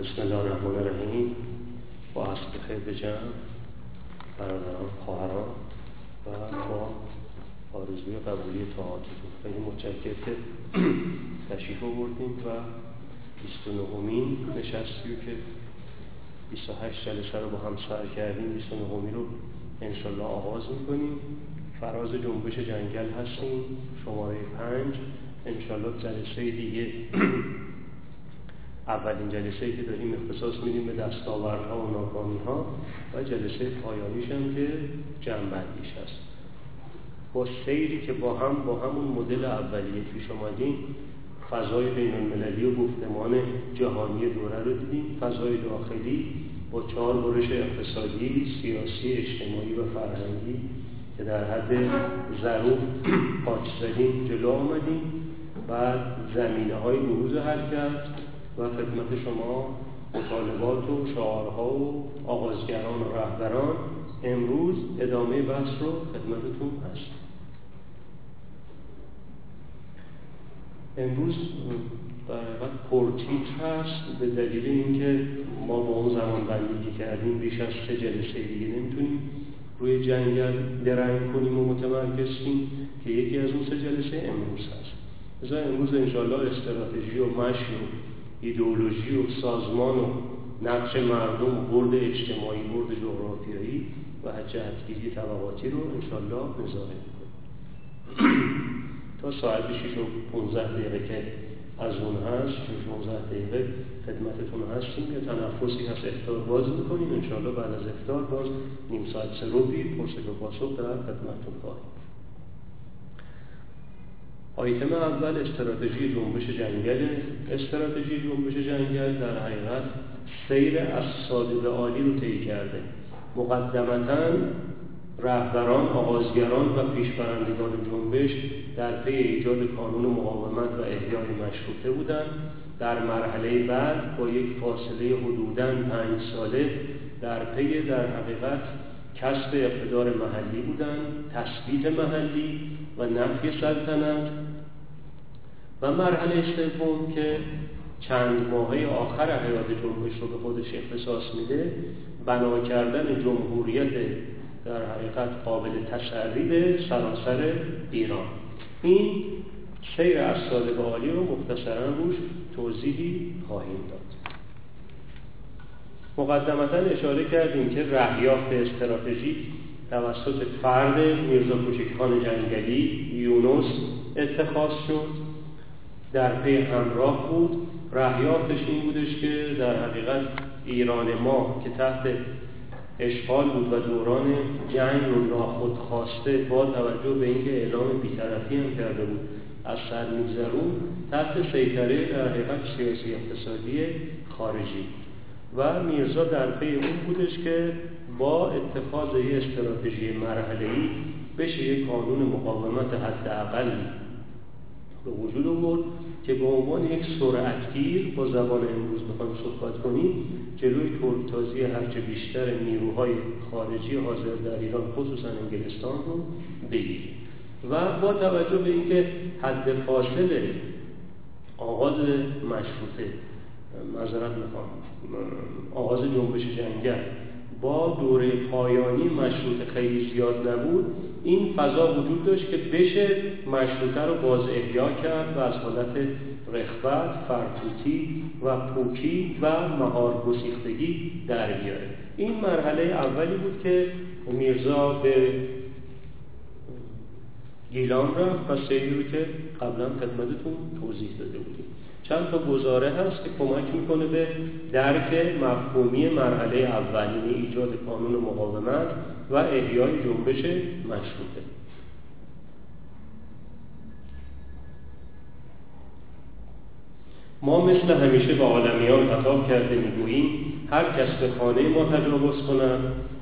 بسم الله الرحمن الرحیم. با عصر خیر به جمع برادران خواهران و با آرزوی قبولی طاعاتتون خیلی متشکر که تشریف آوردیم و 29 مین نشستی که 28 جلسه رو با هم سر کردیم. 29 رو انشالله آغاز می‌کنیم. فراز جنبش جنگل هستیم. شماره پنج. انشالله جلسه دیگه اولین جلسه که داریم اختصاص میدیم به دستاوردها و ناکامی ها و جلسه پایانیش هم که جنبندیش هست با سیری که با هم با همون مدل اولیه پیش آمدیم فضای بین المللی و گفتمان جهانی دوره رو دیدیم. فضای داخلی با چهار برش اقتصادی، سیاسی، اجتماعی و فرهنگی که در حد ظروف پاچ زدیم جلو آمدیم. و زمینه های بروز حرکت و خدمت شما مطالبات و شعارها و آغازگران و رهبران امروز ادامه بحث رو خدمتتون هست. امروز در حقیقت پرتیتر هست به دلیل اینکه ما با اون زمان بندگی کردیم بیش از سه جلسه دیگه نمی‌تونیم روی جنگل درنگ کنیم و متمرکز که یکی از اون سه جلسه امروز هست. مثلا امروز انشاءالله استراتژی و مشی و ایدئولوژی و سازمان و نقش مردم برد اجتماعی برد جغرافیایی و جهتگیری طبقاتی رو انشاءالله نظاره تا ساعت 6 و 15 دقیقه که از اون هست 15 دقیقه خدمتتون هستیم. یه تنفسی هست افتار باز می‌کنیم. انشاءالله بعد از افتار باز نیم ساعت سه روبی پرسش و پاسخ در خدمتتون خواهیم. آیتم اول استراتژی جنبش جنگل استراتژی جنبش جنگل در حقیقت سیر از صادق عالی رو طی کرده. مقدمتا رهبران آغازگران و پیشبرندگان جنبش در پی ایجاد قانون مقاومت و احیای مشروطه بودند. در مرحله بعد با یک فاصله حدوداً پنج ساله در پی در حقیقت کسب اقتدار محلی بودند. تثبیت محلی و نفی سلطنت و مرحله سوم که چند ماهه آخر حیات جنبش رو به خودش اختصاص میده بنا کردن جمهوریت در حقیقت قابل تسری سراسر ایران. این سیر از سال عالی رو مختصرا روش توضیحی خواهیم داد. مقدمتا اشاره کردیم که رهیافت استراتژی توسط فرد میرزا کوچکخان جنگلی یونس اتخاذ شد. در پی همراه بود. رهیافتش این بودش که در حقیقت ایران ما که تحت اشغال بود و دوران جنگ رو ناخود خواسته با توجه به اینکه اعلام بیطرفی هم کرده بود از سر میگذرون تحت سیطره در حقیقت سیاسی اقتصادی خارجی. و میرزا در پی اون بودش که با اتخاذ یه استراتژی مرحله‌ای بشه یک قانون مقاومت حداقل به وجود آورد که به عنوان یک سرعتگیر با زبان امروز بخوایم صحبت کنیم جلوی تولیدسازی هرچه بیشتر نیروهای خارجی حاضر در ایران خصوصا انگلستان رو بگیریم. و با توجه به اینکه حد فاصله آغاز مشروطه معذرت می‌خوام آغاز جنبش جنگل با دوره پایانی مشروط خیلی زیاد نبود این فضا وجود داشت که بشه مشروطه رو باز احیا کرد و از حالت رخبت، فرتوتی و پوکی و مهار گسیختگی در بیاره. این مرحله اولی بود که میرزا به گیلان رفت و سیری رو که قبلا خدمتتون توضیح داده بودیم. چند تا گزاره هست که کمک می‌کنه به درک مفهومی مرحله اول یعنی ایجاد قانون مقاومت و احیای جنبش مشروطه. ما مثل همیشه به عالمیان خطاب کرده می‌گوییم هر کس به خانه ما تجاوز کند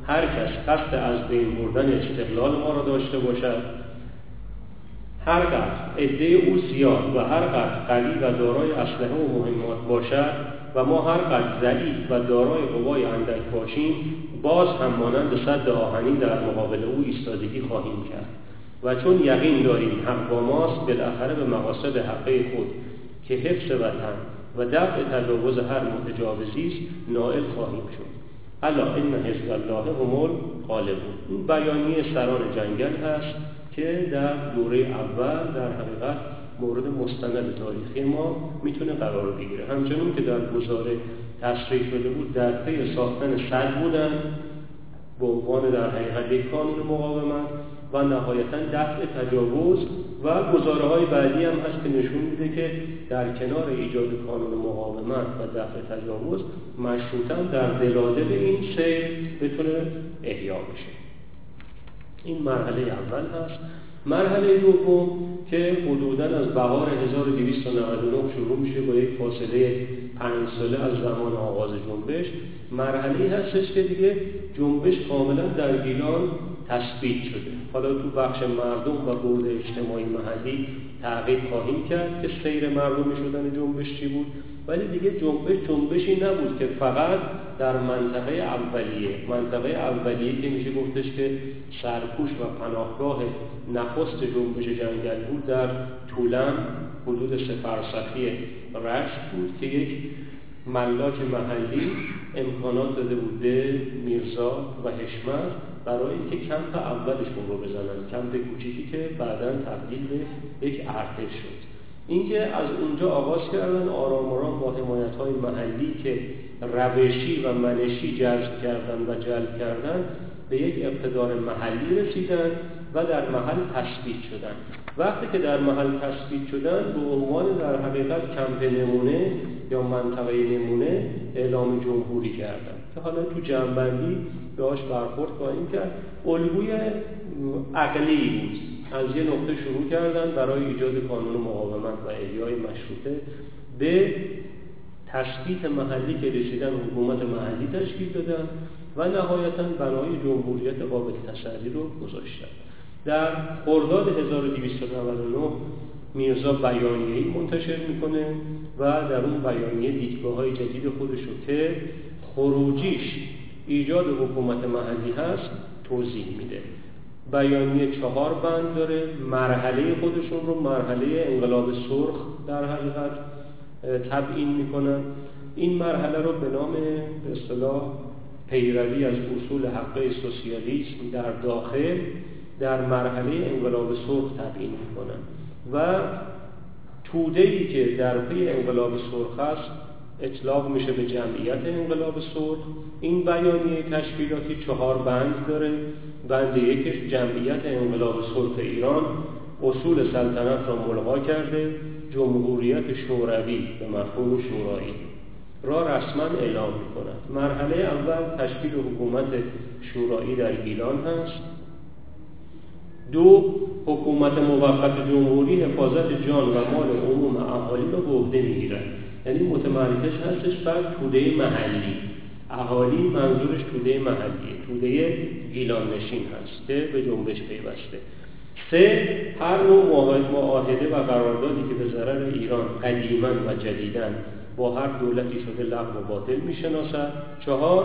هر کس قصد از بین بردن استقلال ما را داشته باشد. هر قدر عده او زیاد و هر قدر قوی و دارای اسلحه و مهمات باشد و ما هر قدر ضعیف و دارای قوای اندک باشیم باز هم مانند صد آهنین در مقابل او ایستادگی خواهیم کرد. و چون یقین داریم حق با ماست بالاخره به مقاصد حقه خود که حفظ وطن و دفع تجاوز هر متجاوزی است نائل خواهیم شد. الا این حزب الله هم غالبون این بیانیه سران جنگل هست. که در دوره اول در حقیقت مورد مستند تاریخی ما می‌تونه قرار بگیره. همچنون که در گزاره تصریح شده بود در پی ساختن صد بودن به عنوان در حقیقت یک قانون مقاومت و نهایتا دفع تجاوز و گزاره های بعدی هم هست که نشون میده که در کنار ایجاد قانون مقاومت و دفع تجاوز مشروطا در دلاده به این سیر بتونه احیا بشه. این مرحله اول هست. مرحله دوم که حدودا از بهار 1299 شروع میشه با یک فاصله پنج ساله از زمان آغاز جنبش. مرحله هستش که دیگه جنبش کاملا در گیلان تثبیت شده. حالا تو بخش مردم و بود اجتماعی محلی تغییر خواهیم کرد که سیر مردمی شدن جنبش چی بود؟ ولی دیگه جنبش جنبشی نبود که فقط در منطقه اولیه. منطقه اولیه که میشه گفتش که سرپوش و پناهگاه نخست جنبش جنگل بود در طولم حدود سفرسخی رشت بود که یک ملاک محلی امکانات داده بود به میرزا و حشمت برای اینکه کمپ اولشون رو بزنن کمپ کوچیکی که بعدا تبدیل به یک ارتش شد. اینکه از اونجا آغاز کردن آرام آرام با حمایت های محلی که روشی و منشی جذب کردن و جلب کردن به یک اقتدار محلی رسیدن و در محل تثبیت شدن. وقتی که در محل تثبیت شدن به عنوان در حقیقت کمپ نمونه یا منطقه نمونه اعلام جمهوری کردن. که حالا تو جنبندی بهاش برخورد خواهیم کرد. الگوی عقلی بود از یه نقطه شروع کردن برای ایجاد قانون مقاومت و احیای مشروطه به تثبیت محلی که رسیدن حکومت محلی تشکیل دادن و نهایتا بنای جمهوریت قابل تسری رو گذاشتن. در خرداد 1299 میرزا بیانیه‌ای منتشر می‌کنه و در اون بیانیه دیدگاه جدید خودش رو که خروجیش ایجاد حکومت محلی هست توضیح میده. بیانیه چهار بند داره مرحله خودشون رو مرحله انقلاب سرخ در حقیقت تبیین می‌کنن. این مرحله رو به نام به اصطلاح پیروی از اصول حقه سوسیالیسم در داخل در مرحله انقلاب سرخ تبیین می‌کنن. و توده که در پی انقلاب سرخ است اطلاق میشه به جمعیت انقلاب سرخ این بیانیه تشکیلاتی چهار بند داره. بند یکش جمعیت انقلاب سرخ ایران اصول سلطنت را ملغا کرده. جمهوریت شوروی به مفهوم شورایی. را رسما اعلام می مرحله اول تشکیل حکومت شورایی در گیلان هست. دو حکومت موقت جمهوری حفاظت جان و مال عموم اهالی را به عهده می‌گیرد. یعنی متمرکز هستش بر توده محلی. اهالی منظورش توده محلیه. توده گیلان نشین هست که به جنبش پیوسته. سه هر نوع معاهده و قراردادی که به ضرر ایران قدیما و جدیدن با هر دولتی شده لغو و باطل می‌شناسد. چهار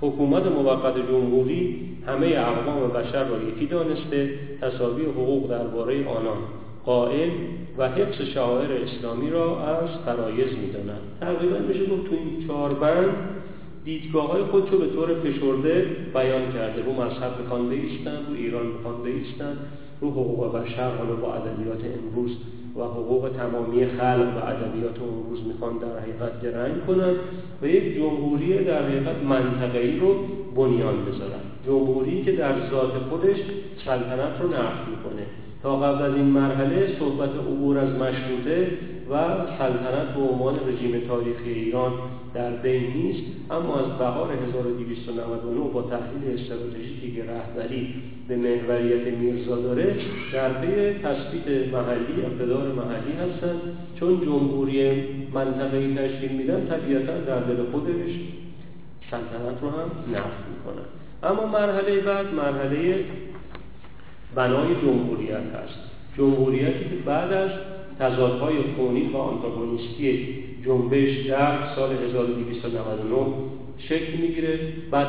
حکومت موقت جمهوری همه اقوام بشر را یکی دانسته. تصاوی حقوق درباره آنان. قائل و حفظ شعائر اسلامی را از فرایز می‌دانند تقریبا میشه گفت تو این چهار بند دیدگاه های خود به طور فشرده بیان کرده. رو مذهب خوانده ایستن رو ایران خوانده ایستن رو حقوق بشر حالا با ادبیات امروز و حقوق تمامی خلق و ادبیات امروز می‌خوان در حقیقت گرنگ کنن و یک جمهوری در حقیقت منطقه‌ای رو بنیان بذارن. جمهوری که در ذات خودش سلطنت رو نقض می‌کنه. تا قبل از این مرحله صحبت عبور از مشروطه و سلطنت به عنوان رژیم تاریخی ایران در بین نیست اما از بهار 1299 با تحلیل که رهبری به محوریت میرزا داره در پی تثبیت محلی اقتدار محلی هستند چون جمهوری منطقه‌ای تشکیل میدن طبیعتا در دل خودش سلطنت رو هم نفت می‌کنن اما مرحله بعد مرحله بنای جمهوریت هست. جمهوریتی که بعد از تضادهای خونی و آنتاگونیستی جنبش در سال 1299 شکل می‌گیره. بعد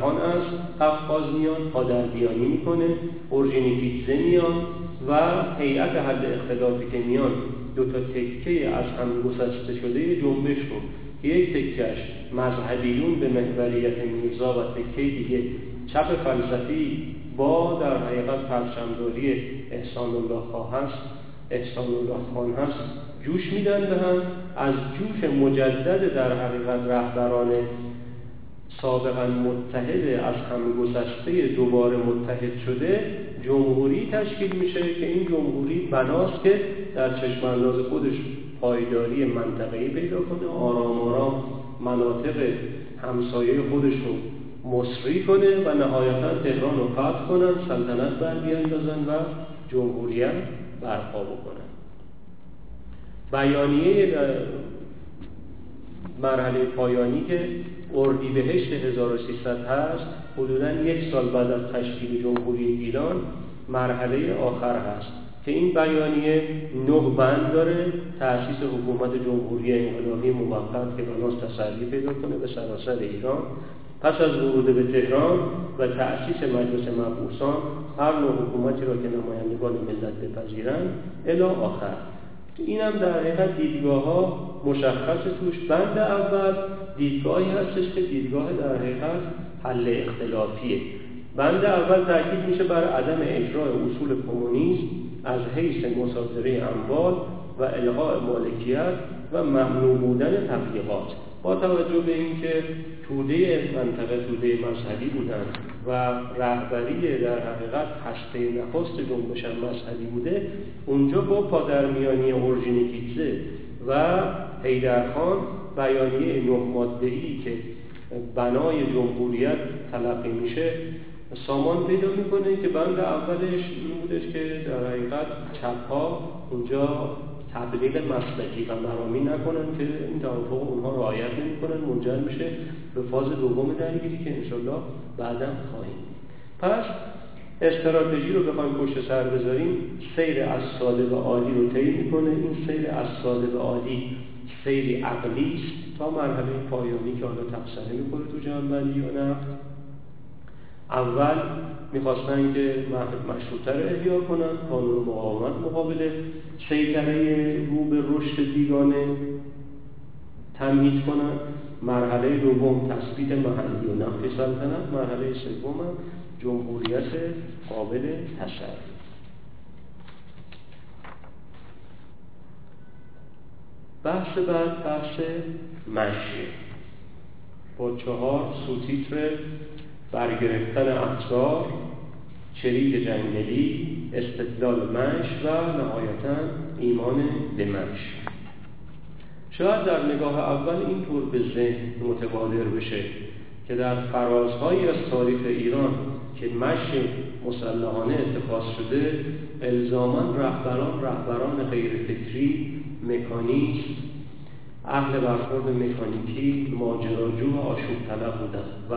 خان از قفقاز میان پادربیانی می‌کنه اورژینی پیتزه میان و هیئت حل اختلافی که میان دو تا تکه از هم گسسته شده جنبش رو. یک تکهش مذهبیون به محوریت میرزا و تکه دیگه چپ فلسفی با در حقیقت پرچمداری احسان الله خواه هست. احسان الله خان هست. جوش میدن به هم. از جوش مجدد در حقیقت رهبران سابقا متحد از هم گذشته دوباره متحد شده جمهوری تشکیل میشه که این جمهوری بناست که در چشم انداز خودش پایداری منطقه‌ای پیدا کنه آرام آرام مناطق همسایه خودش رو مصری کنه و نهایتا تهران رو فتح کنن سلطنت بر بیاندازن و جمهوریت برپا بکنن. بیانیه مرحله پایانی که اردیبهشت 1300 هست. حدودا یک سال بعد از تشکیل جمهوری ایران مرحله آخر هست که این بیانیه نه بند داره. تأسیس حکومت جمهوری انقلابی موقت که بناس تسلی پیدا کنه به سراسر ایران. پس از ورود به تهران و تأسیس مجلس مبعوثان هر نوع حکومتی را که نمایندگان ملت بپذیرند الی آخر. این هم در حقیقت دیدگاه ها مشخص توش. بند اول دیدگاهی هستش که دیدگاه در حقیقت حل اختلافیه. بند اول تاکید میشه بر عدم اجرای اصول کمونیسم از حیث مصادره اموال و الغاء مالکیت و ممنوع بودن تبلیغات. با توجه به اینکه توده منطقه توده مذهبی بودن و رهبری در حقیقت هسته نخست جنبش مذهبی بوده اونجا با پادرمیانی اورژینیکیتزه و حیدرخان بیانیه نه ماده ای که بنای جمهوریت تلقی میشه سامان پیدا می‌کنه که بند اولش این بودش که در حقیقت چپ اونجا تبلیغ مسلکی و مرامی نکنن که این توافق اونها رعایت نمی‌کنن منجر میشه به فاز دوم درگیری که انشالله بعدا خواهیم پس استراتژی رو بخوایم پشت سر بذاریم. سیر از ساده و عالی رو طی می‌کنه. این سیر از ساده و عالی سیری عقلی است. تا مرحله پایانی که حالا تبصره می‌کنه تو جنبندی یا نه. اول می‌خواستن که مشروطه رو احیا کنن قانون مقاومت مقابل سیطره رو به رشد بیگانه تمهید کنن. مرحله دوم تثبیت محلی و نفت سلطنت. مرحله سوم جمهوریت قابل تصرف بحث بعد بحث مشی با چهار سوتیتر برگرفتن افزار چریک جنگلی استدلال منش و نهایتا ایمان به منش شاید در نگاه اول اینطور به ذهن متبادر بشه که در فرازهایی از تاریخ ایران که مش مسلحانه اتخاذ شده الزاما رهبران رهبران غیر فکری مکانیست اهل برخورد مکانیکی ماجراجو و آشوب طلب بودند و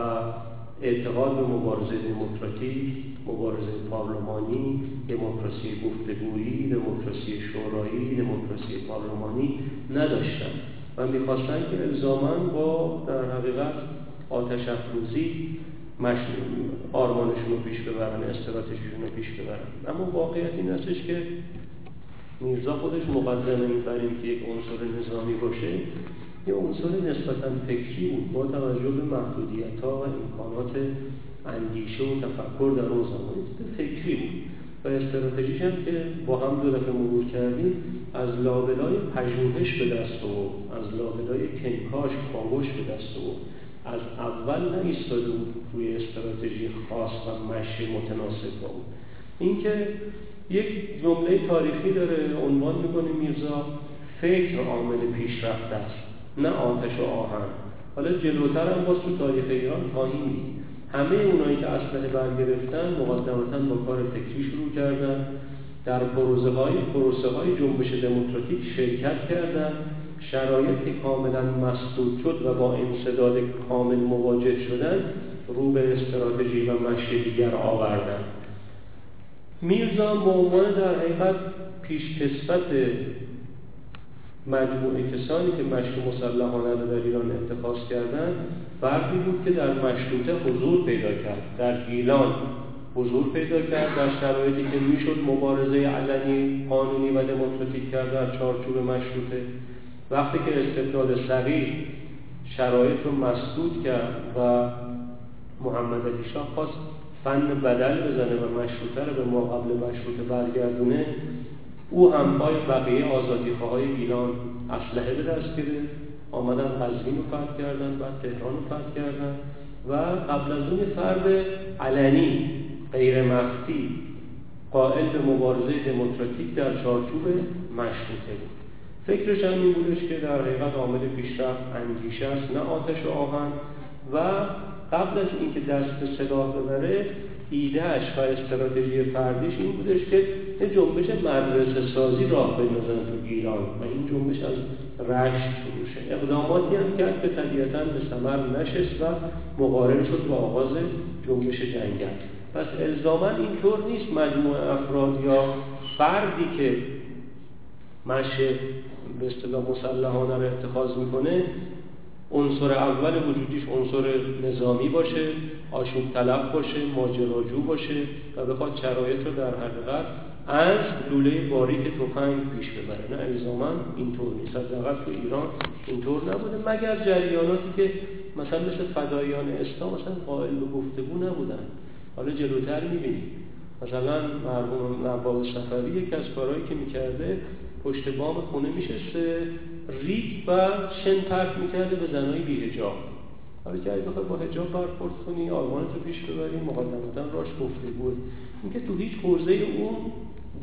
اعتقاد به مبارزه دموکراتیک مبارزه پارلمانی دموکراسی گفتگویی دموکراسی شورایی دموکراسی پارلمانی نداشتن و می‌خواستن که الزاما با در حقیقت آتش افروزی آرمانشون رو پیش ببرن استراتژیشون رو پیش ببرن. اما واقعیت این هستش که میرزا خودش مقدمه می‌بریم که یک عنصر نظامی باشه یه عنصر نسبتا فکری بود با توجه به محدودیت ها و امکانات اندیشه و تفکر در اون زمان. فکری بود. و استراتژیش هم که با هم دو دفعه مرور کردیم از لابلای پژوهش به دست و از لابلای کنکاش کاوش به دست و از اول نایستاده بود روی استراتژی خاص و مشی متناسب با اینکه یک جمله تاریخی داره عنوان می‌کنه میرزا فکر عامل پیشرفت است. نه آتش و آهن. حالا جلوتر هم باز تو تاریخ ایران خواهیم همه اونایی که اسلحه برگرفتن مقدمتا با کار فکری شروع کردن. در پروسه های, پروسه های جنبش دموکراتیک شرکت کردن. شرایط کاملا مسدود شد و با انصداد کامل مواجه شدن رو به استراتژی و مشی دیگر آوردن. میرزا به عنوان در حقیقت پیش مجموعه کسانی که مشروع مسلحانه رو در ایران اتخاذ کردن فردی بود که در مشروطه حضور پیدا کرد در گیلان حضور پیدا کرد در شرایطی که می‌شد مبارزه علنی قانونی و دموکراتیک کرد در چارچوب مشروطه. وقتی که استبداد صغیر شرایط رو مسدود کرد و محمد علی شاه خواست فن بدل بزنه و مشروطه رو به ما قبل مشروطه برگردونه او هم پای بقیه آزادی های ایران اسلحه به دست گرفت. آمدن قزوین رو فتح کردن بعد تهران رو فتح کردن. و قبل از اون فرد علنی غیر مخفی قائل به مبارزه دموکراتیک در چارچوب مشروطه بود. فکرش هم این بودش که در حقیقت عامل پیشرفت اندیشه است نه آتش و آهن. و قبل از اینکه دست به سلاح ببره ایدهش و استراتژی فردیش این بودش که یه جنبش مدرسه سازی راه بندازن تو ایران و این جنبش از رشت شروع شد اقداماتی هم کرد که طبیعتا به ثمر نشست و مقارن شد با آغاز جنبش جنگل. پس الزاما اینطور نیست مجموعه افراد یا فردی که مشه به اصطلاح مسلحانه رو اتخاذ می‌کنه عنصر اول وجودیش عنصر نظامی باشه آشوب طلب باشه ماجراجو باشه و بخواد شرایط رو در حقیقت از لوله باریک تفنگ پیش ببره. نه الزاما اینطور نیست. حداقل تو ایران اینطور نبوده. مگر جریاناتی که مثلا مثل فدایان اسلام مثلا قائل به گفتگو نبودن. حالا جلوتر می‌بینیم مثلا مرحوم نواب صفوی یک از کارهایی که می‌کرده پشت بام خونه میشسته ریگ و شن پرت می‌کرده به زنهای بیهجاب حالا که بخوای با هجاب برخورد کنی آلمانت رو پیش ببری مقدمتا راش گفته بود. اینکه تو هیچ حوزه اون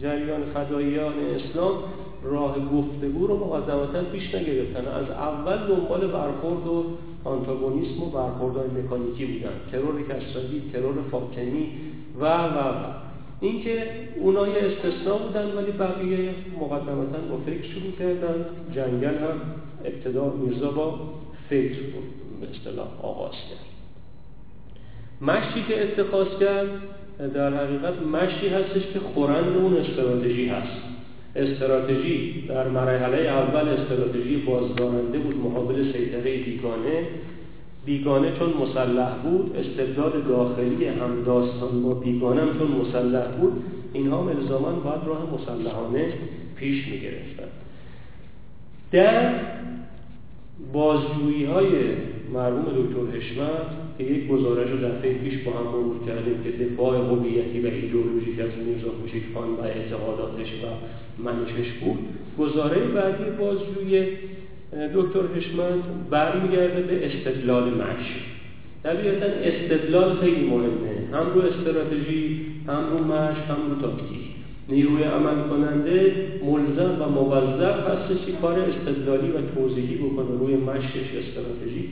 جریان فداییان اسلام راه گفتگو رو مقدمتا پیش نگرفتن. از اول دنبال برخورد و آنتاگونیسم و برخوردهای مکانیکی بودن. ترور کسرادی ترور فاطمی و و و. اینکه اونها یه استثناء بودن ولی بقیه مقدمتا با فکر شروع کردن. جنگل هم ابتدا میرزا با فکر به اصطلاح آغاز کرد. مشی که اتخاذ کرد در حقیقت مشی هستش که خورند اون استراتژی هست. استراتژی در مرحله اول استراتژی بازدارنده بود مقابل سیطره بیگانه بیگانه چون مسلح بود استبداد داخلی هم داستان با بیگانه هم چون مسلح بود اینها هم باید راه مسلحانه پیش می گرفتن در بازجویی های مرحوم دکتر حشمت که یک گزارش رو دفعه پیش با هم مرور کردیم که دفاع هویتی و ایدئولوژیک از میرزا خان و اعتقاداتش و منشش بود گزاره بعدی بازجویی دکتر حشمت برمیگرده به استدلال مشی طبیعتا استدلال خیلی مهمه. هم رو استراتژی هم رو مش هم رو تاکتیک. نیروی عمل کننده ملزم و موظف هستش کار استدلالی و توضیحی بکنه روی مشش استراتژی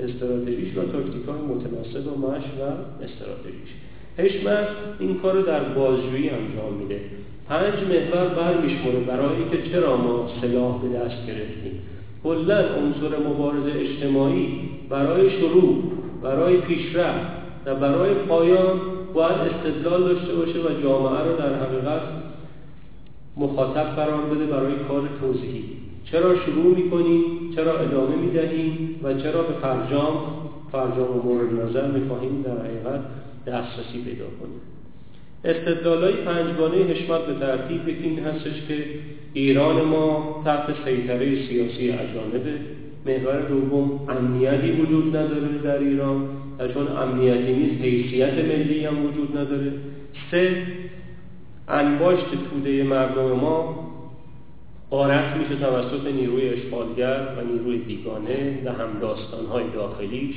استراتژیش و تاکتیک های متناسب و مش و استراتژیش. حشمت این کار رو در بازجویی انجام میده. پنج محور برمیشمونه برای اینکه چرا ما سلاح به دست گرفتیم. کلا عنصر مبارزه اجتماعی برای شروع برای پیشرفت و برای پایان باید استدلال داشته باشه و جامعه رو در حقیقت مخاطب قرار بده برای کار توضیحی چرا شروع می‌کنیم چرا ادامه می‌دهیم و چرا به فرجام فرجام مورد نظر می‌خواهیم در حقیقت دسترسی پیدا کنیم؟ استدلال پنجگانه حشمت به ترتیب این هستش که ایران ما تحت سیطره سیاسی اجانبه. محور دوم امنیتی وجود نداره در ایران. و چون امنیتی نیست حیثیت ملی هم وجود نداره. سه انباشت توده مردم ما قارت میشه توسط نیروی اشغالگر و نیروی بیگانه و هم داستانهای داخلیش.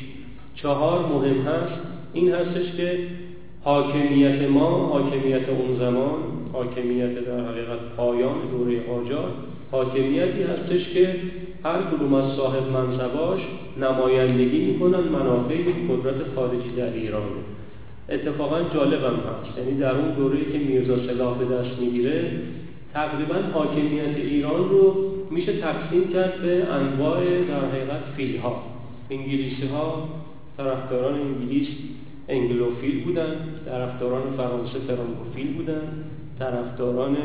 چهار مهم هست این هستش که حاکمیت ما حاکمیت اون زمان حاکمیت در حقیقت پایان دوره قاجار حاکمیتی هستش که هر کدوم از صاحب منصباش نمایندگی می‌کنن منافع قدرت خارجی در ایران. اتفاقا جالبم هست. یعنی در اون دوره که میرزا سلاح به دست می‌گیره تقریبا حاکمیت ایران رو میشه تقسیم کرد به انواع در حقیقت فیل ها انگلیسی ها طرفداران انگلیس انگلوفیل بودن طرفداران فرانسه فرانکوفیل بودن طرفداران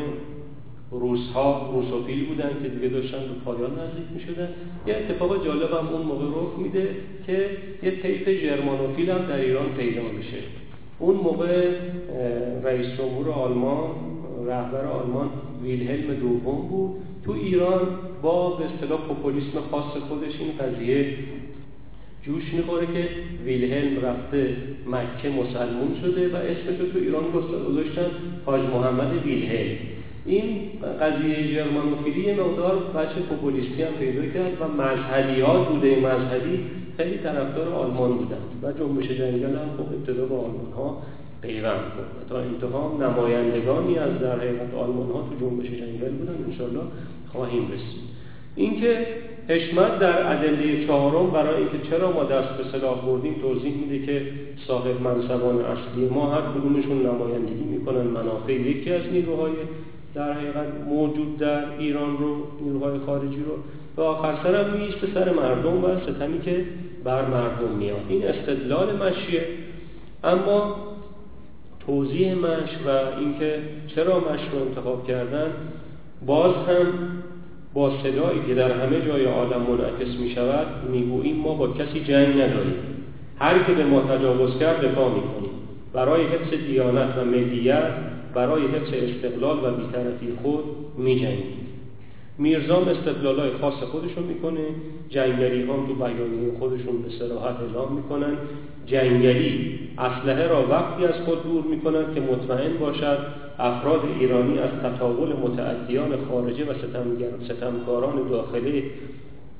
روس ها روسوفیل بودن که دیگه داشتن به پایان نزدیک می شدن یه اتفاق جالب هم اون موقع رخ میده که یه طیف ژرمانوفیل هم در ایران پیدا میشه. اون موقع رئیس جمهور آلمان رهبر آلمان ویلهلم دوم بود. تو ایران با به اصطلاح پوپولیسم خاص خودش این قضیه جوش می‌خوره که ویلهلم رفته مکه مسلمون شده و اسمش رو تو ایران گذاشتن حاج محمد ویلهلم. این قضیه جرمانوفیلی یه مقدار بچه پوپولیستی هم پیدا کرد و مذهبی ها بوده. مذهبی خیلی طرفدار آلمان بودن و جنبش جنگل هم خب ابتدا با آلمان ها پیوند کرد تا انتها نمایندگانی از در حقیقت آلمان ها تو جنبش جنگل بودن. انشالله خواهیم رسید. اینکه حشمت در ادله چهارم برای اینکه چرا ما دست به سلاح بردیم توضیح میده که صاحب منصبان اصلی ما هر کدومشون نمایندگی می‌کنن. منافع یکی از نیروهای در حقیقت موجود در ایران رو نیروهای خارجی رو. و آخر سرم میست سر مردم و ستمی که بر مردم میاد. این استدلال مشیه. اما توضیح مش و اینکه چرا مش رو انتخاب کردن باز هم با صدایی که در همه جای عالم منعکس می شود می‌گوییم ما با کسی جنگ نداریم. هر که به ما تجاوز کرد دفاع می‌کنیم. برای حفظ دیانت و ملیت برای حفظ استقلال و بیطرفی خود میجنگیم. میرزام استدلالای خاص خودشون می‌کنه جنگلی هم تو بیانیه خودشون به سراحت اعلام می‌کنن. جنگلی اسلحه را وقتی از خود دور می‌کنند که مطمئن باشد افراد ایرانی از تطاول متعدیان خارجه و ستمکاران داخلی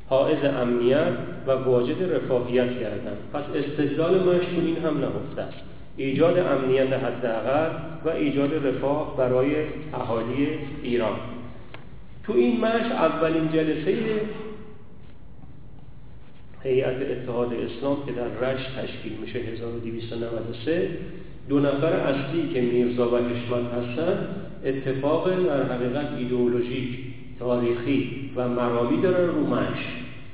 حائز امنیت و واجد رفاهیت کردند پس استدلال تو این هم نهفته است. ایجاد امنیت حداقل و ایجاد رفاه برای اهالی ایران. تو این مش اولین جلسه هیئت اتحاد اسلام که در رشت تشکیل میشه 1293 دو نفر اصلی که میرزا و حشمت هستن اتفاق در حقیقت ایدئولوژیک تاریخی و مرامی دارن رو مش.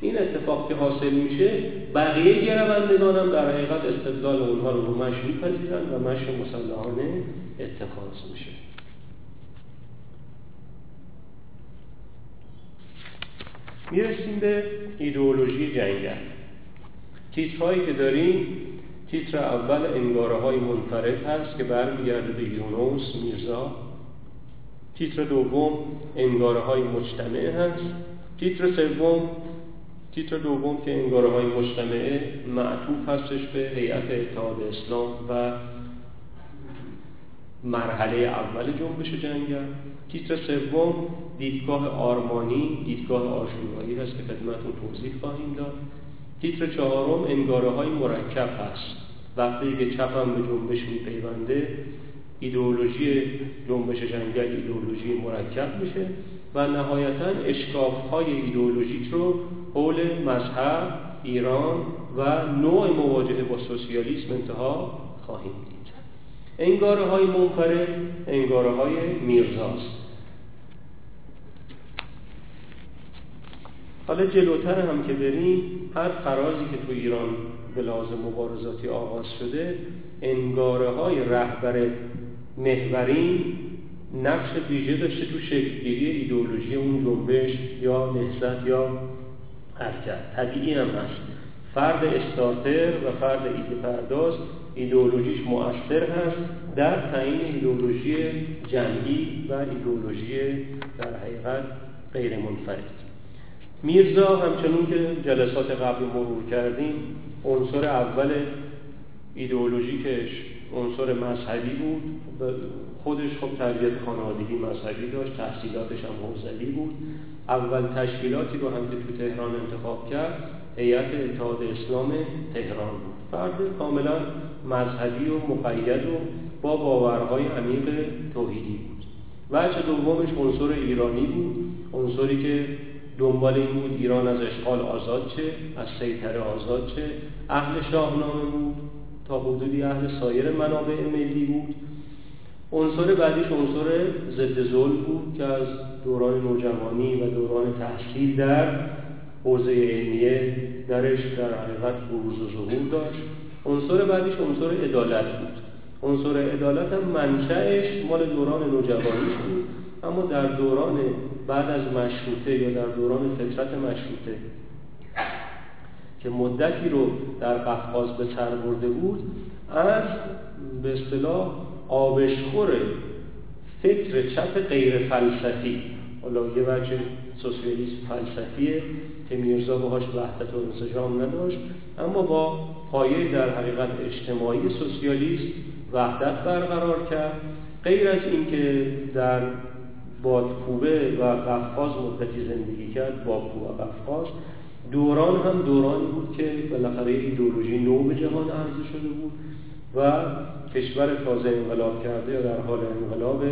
این اتفاق که حاصل میشه بقیه گروندگان هم در حقیقت استدلال اونها رو رو مش میپذیرن و مش مسلحانه اتخاذ میشه. می‌رسیم به ایدئولوژی جنگل تیترهایی که داریم تیتر اول انگاره های منفرد هست که برمیگرده به یونوس میرزا. تیتر دوم انگاره های مجتمعه هست. تیتر سوم تیتر دوم که انگاره های مجتمعه معطوف هستش به هیئت اتحاد اسلام و مرحله اول جنبش جنگل. تیتر سوم دیدگاه آرمانی دیدگاه آشورایی هست که خدمتتون توضیح خواهیم داد. تیتر چهارم انگاره های مرکب هست. وقتی که چپ هم به جنبش میپیونده ایدئولوژی جنبش جنگل ایدئولوژی مرکب میشه و نهایتا اشکاف های ایدئولوژیک رو حول مذهب ایران و نوع مواجهه با سوسیالیسم انتها خواهیم دید. انگاره های منفرد انگاره های میرزاست. حالا جلوتر هم که بریم هر فرازی که تو ایران به لازم مبارزاتی آغاز شده انگاره های رهبر محورین نقش ویژه داشته تو شکلگیری ایدئولوژی اون جنبش یا نهضت یا حرکت. طبیعی هم هست. فرد استارتر و فرد ایده پرداز ایدئولوژیش مؤثر هست در تعیین ایدئولوژی جمعی و ایدئولوژی در حقیقت غیر منفرد میرزا همچنون که جلسات قبل مرور کردیم عنصر اول ایدئولوژیکش عنصر مذهبی بود. خودش خب تربیت خانوادگی مذهبی داشت تحصیلاتش هم حوزوی بود. اول تشکیلاتی رو هم که تو تهران انتخاب کرد هیئت اتحاد اسلام تهران بود. فرد کاملا مذهبی و مقید و با باورهای عمیق توحیدی بود. وجه دومش عنصر ایرانی بود عنصری که دنبال این بود ایران از اشغال آزاد چه از سیطره آزاد چه. اهل شاهنامه بود تا حدودی اهل سایر منابع ملی بود. عنصر بعدیش عنصر ضد ظلم بود که از دوران نوجوانی و دوران تحصیل در حوزه علمیه درش در حقیقت بروز و ظهور داشت. عنصر بعدیش عنصر عدالت بود. عنصر عدالت هم منشأش مال دوران نوجوانی بود اما در دوران بعد از مشروطه یا در دوران فطرت مشروطه که مدتی رو در قفقاز به سر برده بود از به اصطلاح آبشخور فکر چپ غیر فلسفی حالا یه وجه سوسیالیسم فلسفیه که میرزا باهاش وحدت و انسجام نداشت اما با پایه در حقیقت اجتماعی سوسیالیسم وحدت برقرار کرد. غیر از اینکه در بادکوبه و قفقاز مدتی زندگی کرد باکو و قفقاز دوران هم دورانی بود که بالاخره ایدولوژی نو به جهان عرضه شده بود و کشور تازه انقلاب کرده یا در حال انقلاب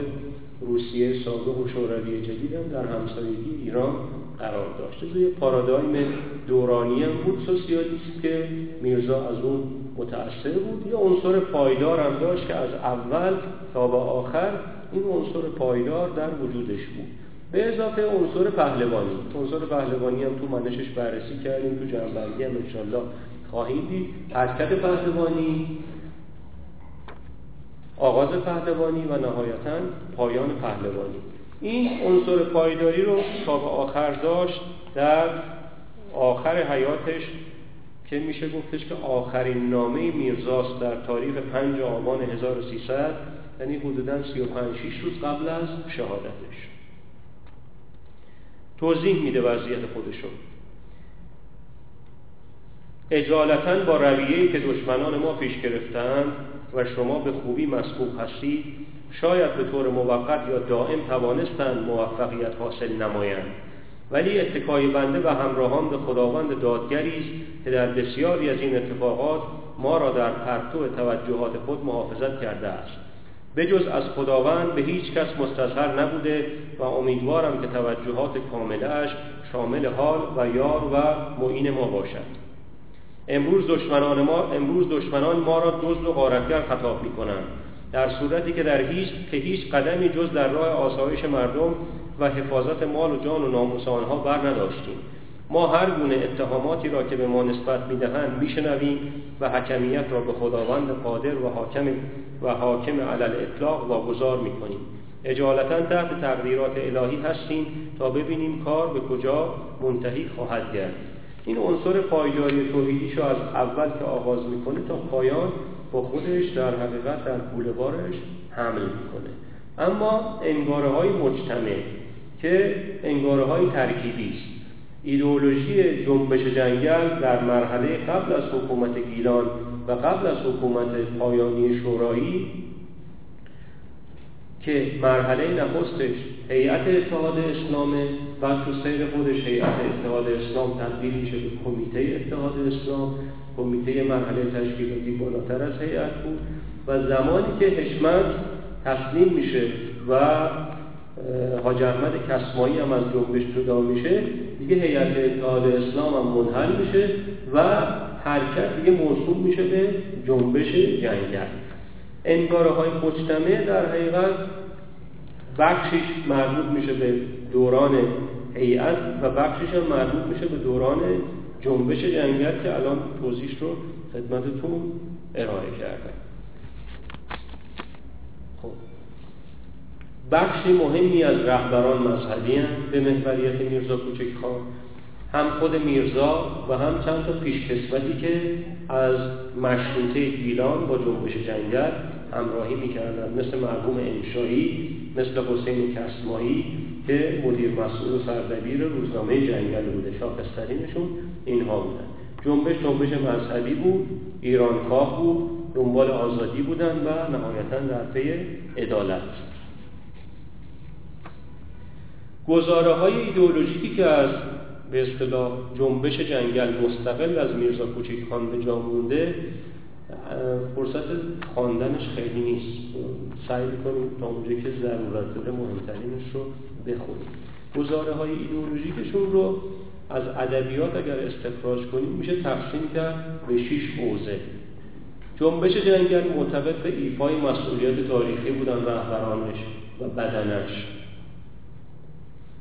روسیه سابق و شوروی جدید هم در همسایگی ایران قرار داشته یه پارادایم دورانی بود سوسیالیسم که میرزا از اون متأثر بود. یه عنصر پایدار هم داشت که از اول تا به آخر این عنصر پایدار در وجودش بود. به اضافه عنصر پهلوانی. عنصر پهلوانی هم تو منشش بررسی کردیم تو جنبندی هم انشالله خواهیم دید. حرکت پهلوانی آغاز پهلوانی و نهایتا پایان پهلوانی. این عنصر پایداری رو تا به آخر داشت در آخر حیاتش که میشه گفتش که آخرین نامه میرزاست در تاریخ 5 آبان 1300 یعنی حدودا 35 6 روز قبل از شهادتش. توضیح میده وضعیت خودشون اجالتا با رویه‌ای که دشمنان ما پیش گرفتند و شما به خوبی مسبوق هستید شاید به طور موقت یا دائم توانستند موفقیت حاصل نمایند. ولی اتکای بنده و همراهان به خداوند دادگری است که در بسیاری از این اتفاقات ما را در پرتو توجهات خود محافظت کرده است. بجز از خداوند به هیچ کس مستظهر نبوده و امیدوارم که توجهات کاملش شامل حال و یار و معین ما باشد. امروز دشمنان ما امروز دشمنان ما را دزد و غارتگر خطاب می کنند در صورتی که در هیچ که هیچ قدمی جز در راه آسایش مردم و حفاظت مال و جان و ناموس آنها بر نداشتیم. ما هر گونه اتهاماتی را که به ما نسبت می‌دهند میشنویم و حکمیت را به خداوند قادر و حاکم و حاکم علل اطلاق واگذار می‌کنیم. اجالتا تحت تقدیرات الهی هستیم تا ببینیم کار به کجا منتهی خواهد گرد. این عنصر پایداری توحیدیش رو از اول که آغاز می‌کنه تا پایان با خودش در حقیقت در بارش حمل می‌کنه. اما انگاره های مجتمع که انگاره های ترکیبی است. ایدئولوژی جنبش جنگل در مرحله قبل از حکومت گیلان و قبل از حکومت پایانی شورایی که مرحله نخستش هیئت اتحاد اسلامه بعد تو سیر خودش هیئت اتحاد اسلام تبدیل میشه به کمیته اتحاد اسلام کمیته مرحله تشکیلاتی بالاتر از هیئت بود و زمانی که حشمت تسلیم میشه و حاج احمد کسمایی هم از جنبش جدا میشه دیگه هیئت اتحاد اسلام هم منحل میشه و حرکت دیگه موصول میشه به جنبش جنگل. انگاره های مجتمع در حقیقت بخشش مربوط میشه به دوران هیئت و بخشش هم مربوط میشه به دوران جنبش جنگل که الان توضیحش رو خدمتتون ارائه کردم. خب. بخشی مهمی از رهبران مذهبی به محوریت میرزا کوچک خان هم خود میرزا و هم چند تا پیشکسوتی که از مشروطه گیلان با جنبش جنگل همراهی می‌کردن مثل مرحوم انشایی مثل حسین کسمایی که مدیر مسئول سردبیر روزنامه جنگل بوده. شاخصترینشون اینها بودن. جنبش جنبش مذهبی بود ایرانخواه بود دنبال آزادی بودن و نهایتا در پی عدالت. گزاره های ایدئولوژیکی که از به اصطلاح جنبش جنگل مستقل از میرزا کوچیک خان به جا مونده فرصت خواندنش خیلی نیست. سعی کنیم تا اونجایی که ضرورت داره مهمترینش رو بخونیم. گزاره های ایدئولوژیکشون رو از ادبیات اگر استخراج کنیم میشه تقسیم کرد به شیش حوزه جنبش جنگل معتقد به ایفای مسئولیت تاریخی بودن رهبرانش و بدنش.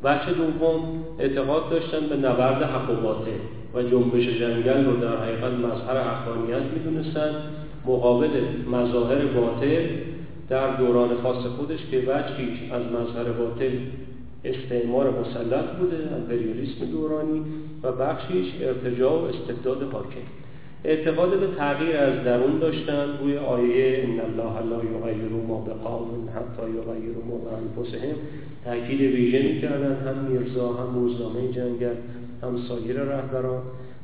بچه دوم اعتقاد داشتن به نبرد حق و باطل و جنبش جنگل رو در حقیقت مظهر حقانیت می‌دونستن. مقابل مظاهر باطل در دوران خاص خودش که وجهیش از مظهر باطل استعمار مسلط بوده امپریالیسم دورانی و بخشیش ارتجاع و استبداد حاکم. اعتقاد به تغییر از درون داشتن روی آیه ان الله لا یغیر ما بقوم حتی یغیروا ما بانفسهم تاکید ویژه می‌کردن هم میرزا هم روزنامه جنگل هم سایر رهبران.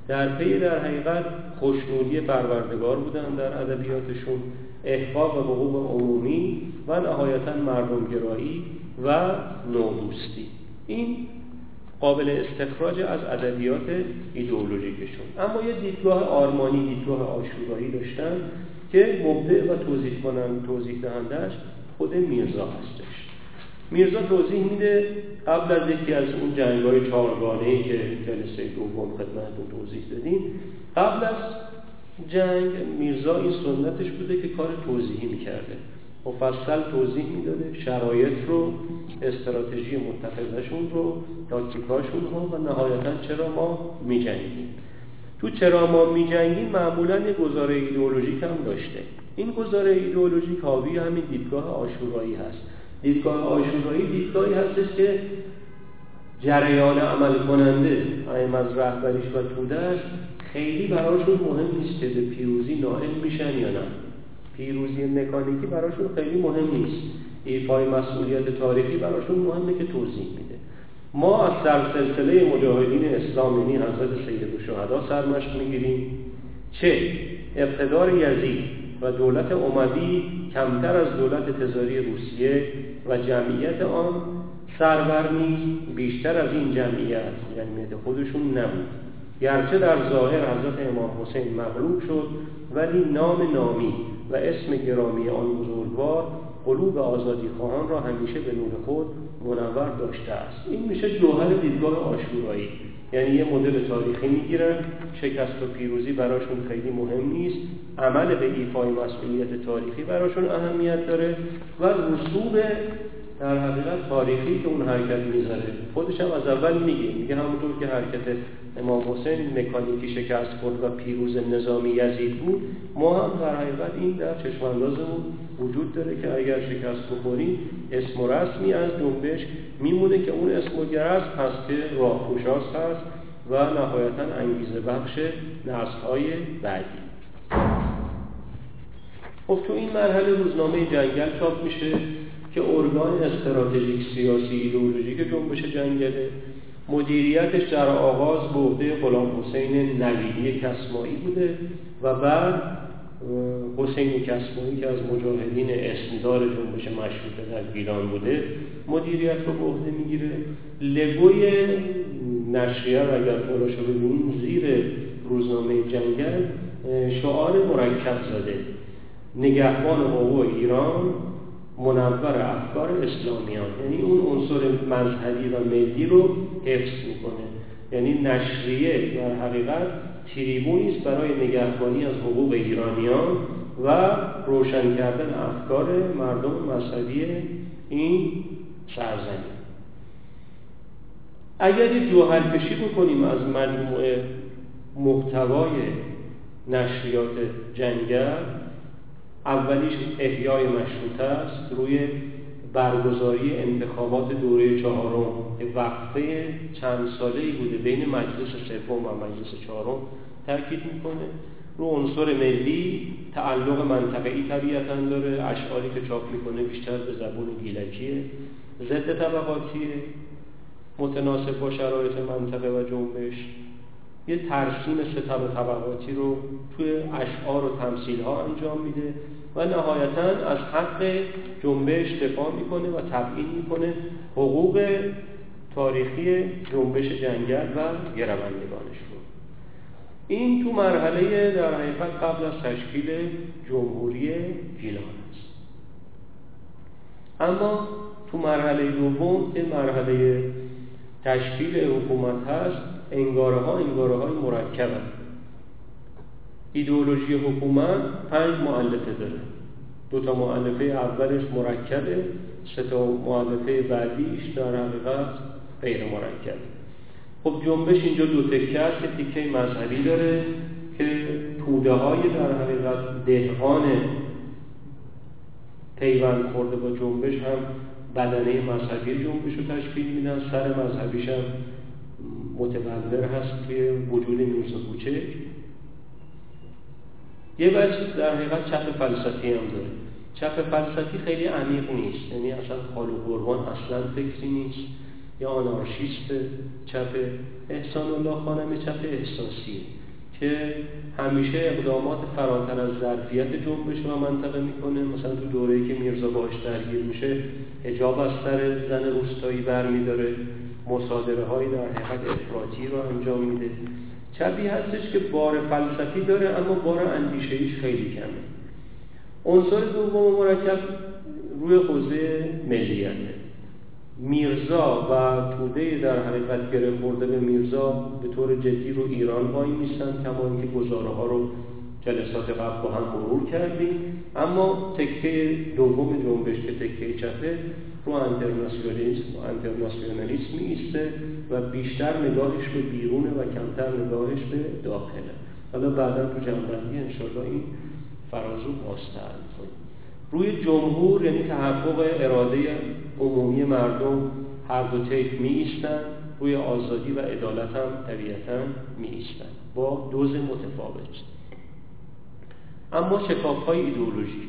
در پی در حقیقت خوشنودی پروردگار بودن در ادبیاتشون احقاق حقوق عمومی و نهایتا مردمگرایی و نودوستی این قابل استخراج از ادبیات ایدئولوژیکشون. اما یه دیدگاه آرمانی دیدگاه آشورایی داشتن که مبدع و توضیح کنن توضیح دهندش خود میرزا هستش. میرزا توضیح میده قبل از یکی از اون جنگ های چهارگانه که جلسه دوم خدمتتون توضیح دادیم قبل از جنگ میرزا این سنتش بوده که کار توضیحی می‌کرده. مفصل توضیح می‌داده شرایط رو استراتژی متخذشون رو تاکتیکاشون رو و نهایتا چرا ما میجنگیم. تو چرا ما میجنگیم معمولا یه گزاره ایدئولوژیک هم داشته. این گزاره ایدئولوژیک حاوی همین دیدگاه آشورایی هست. دیدگاه آشورایی دیدگاهی هستش که جریان عمل کننده ایم از رهبریش و تودش خیلی براشون مهم نیست که به پیروزی نائل میشن یا نه. پیروزی مکانیکی براشون خیلی مهم نیست. ایفای مسئولیت تاریخی براشون مهمه که توضیح میده. ما از سلسله مجاهدین اسلام یعنی حضرت سید الشهدا سرمشق می‌گیریم. چه؟ اقتدار یزید و دولت اموی کمتر از دولت تزاری روسیه و جمعیت آن سربر نیست بیشتر از این جمعیت جمعیت خودشون نبود. گرچه در ظاهر حضرت امام حسین مغلوب شد ولی نام نامی و اسم گرامی آن بزرگوار قلوب آزادی خواهان را همیشه به نور خود منور داشته است. این میشه جوهر دیدگاه آشورایی. یعنی یه مدل تاریخی می‌گیرن شکست و پیروزی براشون خیلی مهم نیست عمل به ایفای مسئولیت تاریخی براشون اهمیت داره و رسوب در حقیقت تاریخی که اون حرکت می‌ذاره خودش هم از اول میگه میگه همونطور که حرکت امام حسین مکانیکی شکست خورد و پیروز نظامی یزید بود ما هم در حقیقت این در چشماندازمون وجود داره که اگر شکست بخوریم اسم و رسمی از جنبش میمونه که اون اسم و گرس هست که راهگشاس هست و نهایتا انگیزه بخش های بعدی. خب تو این مرحله روزنامه جنگل چاپ میشه. که ارگان استراتژیک سیاسی ایدئولوژیک جنبش جنگله. مدیریتش در آغاز به عهده غلام حسین نویدی کسمایی بوده و بعد حسین کسمایی که از مجاهدین اسمدار جنبش مشروطه در گیلان بوده مدیریت رو به عهده می‌گیره. لگوی نشریه و اگر بالا ببینیم زیر روزنامه جنگل شعار مرکب زده. نگهبان حقوق ایران منور افکار اسلامیان. یعنی اون عنصر مذهبی و ملی رو حفظ می‌کنه. یعنی نشریه در حقیقت تریبونی است برای نگهبانی از حقوق ایرانیان و روشن کردن افکار مردم مذهبی این سرزمین. اگر یک جوهر کشی بکنیم از مجموعه محتوای نشریات جنگل اولیش احیای مشروطه است روی برگزاری انتخابات دوره چهارم. وقفه چند ساله ای بوده بین مجلس سوم و مجلس چهارم تاکید می‌کنه. رو عنصر ملی تعلق منطقه‌ای طبیعتا داره. اشعاری که چاپ می‌کنه بیشتر به زبون گیلکیه. ضد طبقاتیه. متناسب با شرایط منطقه و جنبش. یه ترسیم ستم طبقاتی رو توی اشعار و تمثیل ها انجام میده. و نهایتا از حق جنبش دفاع می‌کنه و تبیین می‌کنه حقوق تاریخی جنبش جنگل و گروندگانش رو. این تو مرحله در حقیقت قبل از تشکیل جمهوری گیلان است. اما تو مرحله دوم که مرحله تشکیل حکومت هست انگاره ها انگاره های مرکب ایدئولوژی حکومت پنج معلفه داره. دو تا معلفه اولش مرکبه سه تا معلفه بعدیش در حقیقت غیر مرکب. خب جنبش اینجا دو تکه است که تیکه مذهبی داره که توده های در حقیقت دهقان پیوند خورده با جنبش هم بدنه مذهبی جنبش رو تشکیل میدن. سر مذهبیش هم متبلور هست که وجود میرزا کوچک. یه در حقیقت چپ فلسفی هم داره. چپ فلسفی خیلی عمیق نیست. یعنی اصلا خالو قربان اصلا فکری نیست. یا آنارشیست چپ احسان الله خانم چپ احساسیه. که همیشه اقدامات فراتر از ظرفیت جنبش و منطقه می‌کنه. مثلا تو دوره‌ای که میرزا باش درگیر میشه حجاب از سر زن روستایی برمیداره. مصادره های در حقیقت افراطی رو انجام میده. چپی هستش که بار فلسفی داره اما بار اندیشهیش خیلی کمه. عنصر دوم مرکب روی حوزه ملیته. میرزا و توده در حقیقت گره خورده به میرزا به طور جدی رو ایران وای میستن کما اینکه گزاره ها رو جلسات قبل با هم مرور کردیم. اما تکه دوم جنبش که تکه چپه رو انترناسیونالیسم انترناسیونالیسم ایسته و بیشتر نگاهش به بیرونه و کمتر نگاهش به داخله. حالا بعدا تو جنبندی انشالله این فرازو بازتر روی جمهور یعنی تحقق اراده عمومی مردم هر دو تیک می ایستن روی آزادی و عدالت هم طبیعتا می ایستن با دوز متفاوت. اما شکاف های ایدئولوژیک.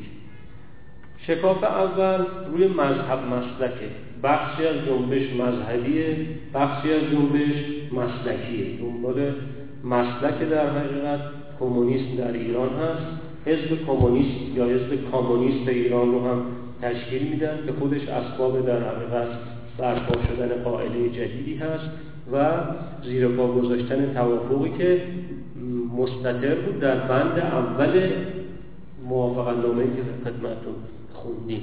شکاف اول روی مذهب مسلکه. بخشی از جنبش مذهبیه بخشی از جنبش مسلکیه. دنبال مسلک در حقیقت کمونیسم در ایران هست. حزب کمونیست یا حزب کامونیست ایران رو هم تشکیل میدن که خودش اسباب در حقیقت برپا شدن قائله جدیدی هست و زیر پا گذاشتن توافقی که مستطر بود در بند اول موافقت نامه که خدمتتون خوندیم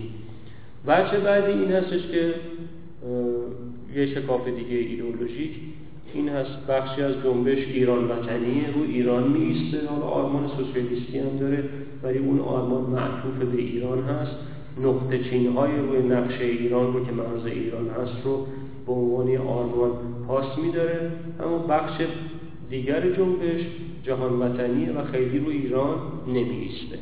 بچه بعدی این هستش که یه شکاف دیگه ایدئولوژیک. این هست بخشی از جنبش ایران وطنیه رو ایران میسته حالا آرمان سوسیالیستی هم داره ولی اون آرمان معطوف به ایران هست. نقطه چین های روی نقشه ایران رو که مرز ایران هست رو به عنوان آرمان پاس میداره. اما بخش دیگر جنبش جهان وطنیه و خیلی رو ایران نمیسته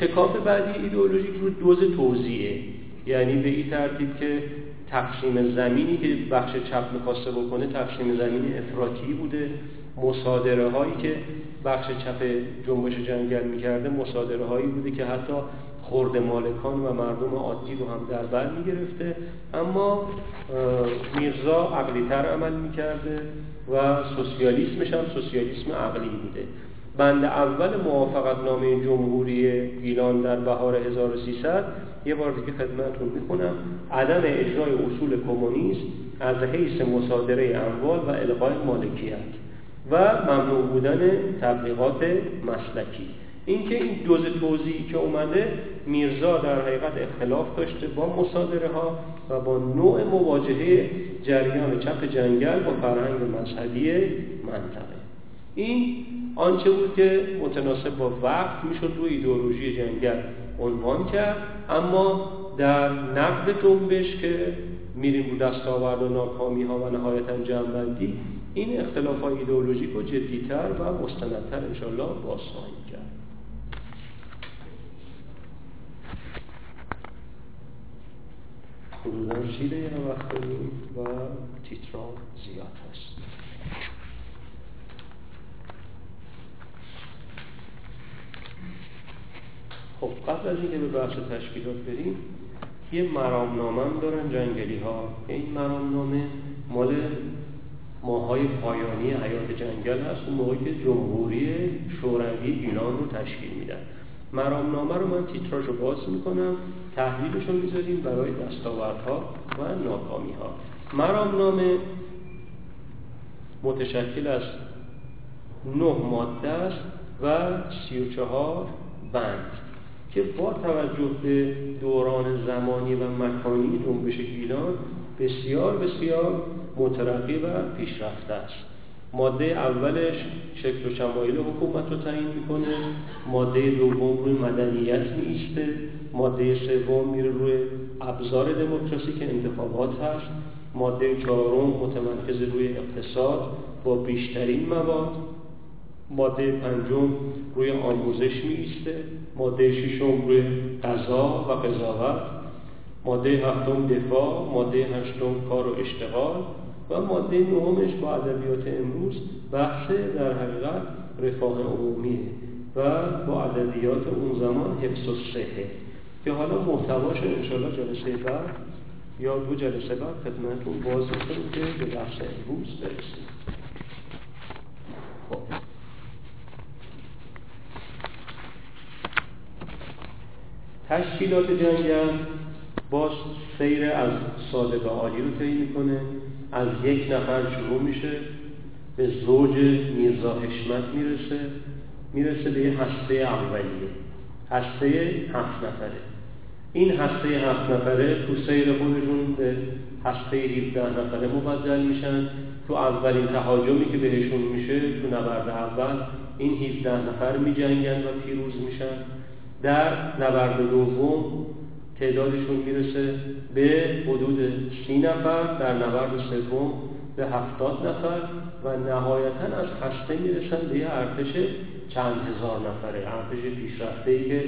شکاف بعدی ایدئولوژیک رو دوز توزیعه. یعنی به این ترتیب که تقسیم زمینی که بخش چپ می‌خواسته بکنه تقسیم زمین افراطی بوده. مصادره هایی که بخش چپ جنبش جنگل می‌کرده مصادره هایی بوده که حتی خورد مالکان و مردم عادی رو هم در بر می‌گرفته. اما میرزا عقلیتر عمل می‌کرده و سوسیالیسمش هم سوسیالیسم عقلی بوده. بند اول موافقت نامه جمهوری گیلان در بهار 1300 یه بار دیگه خدمتتون می‌خونم عدم اجرای اصول کمونیسم از حیث مصادره اموال و القای مالکیت و ممنوع بودن تبلیغات مسلکی. اینکه این دوز توضیحی که اومده میرزا در حقیقت اختلاف داشته با مصادره ها و با نوع مواجهه جریان چپ جنگل با فرهنگ مذهبی منطقه. این آنچه بود که متناسب با وقت می‌شد روی ایدئولوژی جنگل عنوان کرد اما در نقد جنبش که میریم رو دستاورد و ناکامی ها و نهایتا جنبندی این اختلاف های ایدئولوژیک رو جدیتر و مستندتر انشالله باز کرد. حدودا شیر یه وقت و تیتران زیاد هست خب قبل از اینکه به بحث تشکیلات بریم یه مرامنامه هم دارن جنگلی ها این مرامنامه مال ماهای پایانی حیات جنگل هست اون موقعی که جمهوری شوروی ایران رو تشکیل میدن. مرامنامه رو من تیتراژو باز می‌کنم تحلیلش رو می‌ذاریم برای دستاوردها و ناکامی ها مرامنامه متشکل از نه ماده است و سی و چهار بند. که با توجه به دوران زمانی و مکانی جنبش گیلان بسیار بسیار مترقی و پیشرفته است. ماده اولش شکل و شمایل حکومت رو تعیین می‌کنه. ماده دوم روی مدنیت میسته ماده سوم میره روی ابزار دموکراسی که انتخابات هست. ماده چهارم متمرکز روی اقتصاد با بیشترین مواد. ماده پنجم روی آموزش میسته ماده ششم روی قضا و قضاوت ماده هفتم دفاع ماده هشتم کار و اشتغال و ماده نهمش با ادبیات امروز بحث در حقیقت رفاه عمومیه و با ادبیات اون زمان حفظ و صحه که حالا محتواش انشاءالله جلسه بعد یا دو جلسه بعد خدمتتون باز که به بحث امروز برسیم. خب. تشکیلات جنگل باز سیر از ساده به عالی رو طی می‌کنه. از یک نفر شروع میشه به زوج میرزا حشمت می‌رسه. می‌رسه به یه هسته اولیه. هسته هفت نفره. این هسته هفت نفره تو سیر خودشون به هسته 17 نفره مبدل میشن. تو اولین تهاجمی که بهشون میشه تو نبرد اول این 17 نفر میجنگن و پیروز میشن. در نبرد دوم تعدادشون می‌رسه به حدود سی نفر در نبرد سوم به هفتاد نفر و نهایتا از هسته می‌رسن به یه ارتش چند هزار نفره. ارتش پیشرفته ای که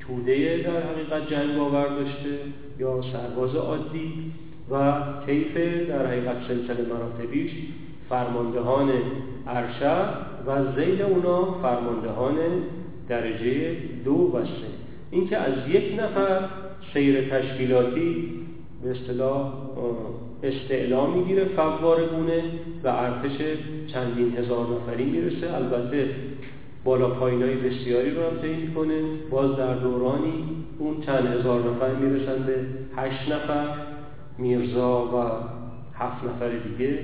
توده در حقیقت جنگ آور داشته یا سرباز عادی و کیف در حقیقت سلسله مراتبیش فرماندهان ارشد و زیل اونا فرماندهان درجه دو و سه. اینکه از یک نفر سیر تشکیلاتی به اصطلاح استعلا می‌گیره فوار و ارتش چندین هزار نفری می‌رسه. البته بالا پایینای بسیاری رو هم طی می‌کنه. باز در دورانی اون چند هزار نفر می‌رسن به هشت نفر میرزا و هفت نفر دیگه.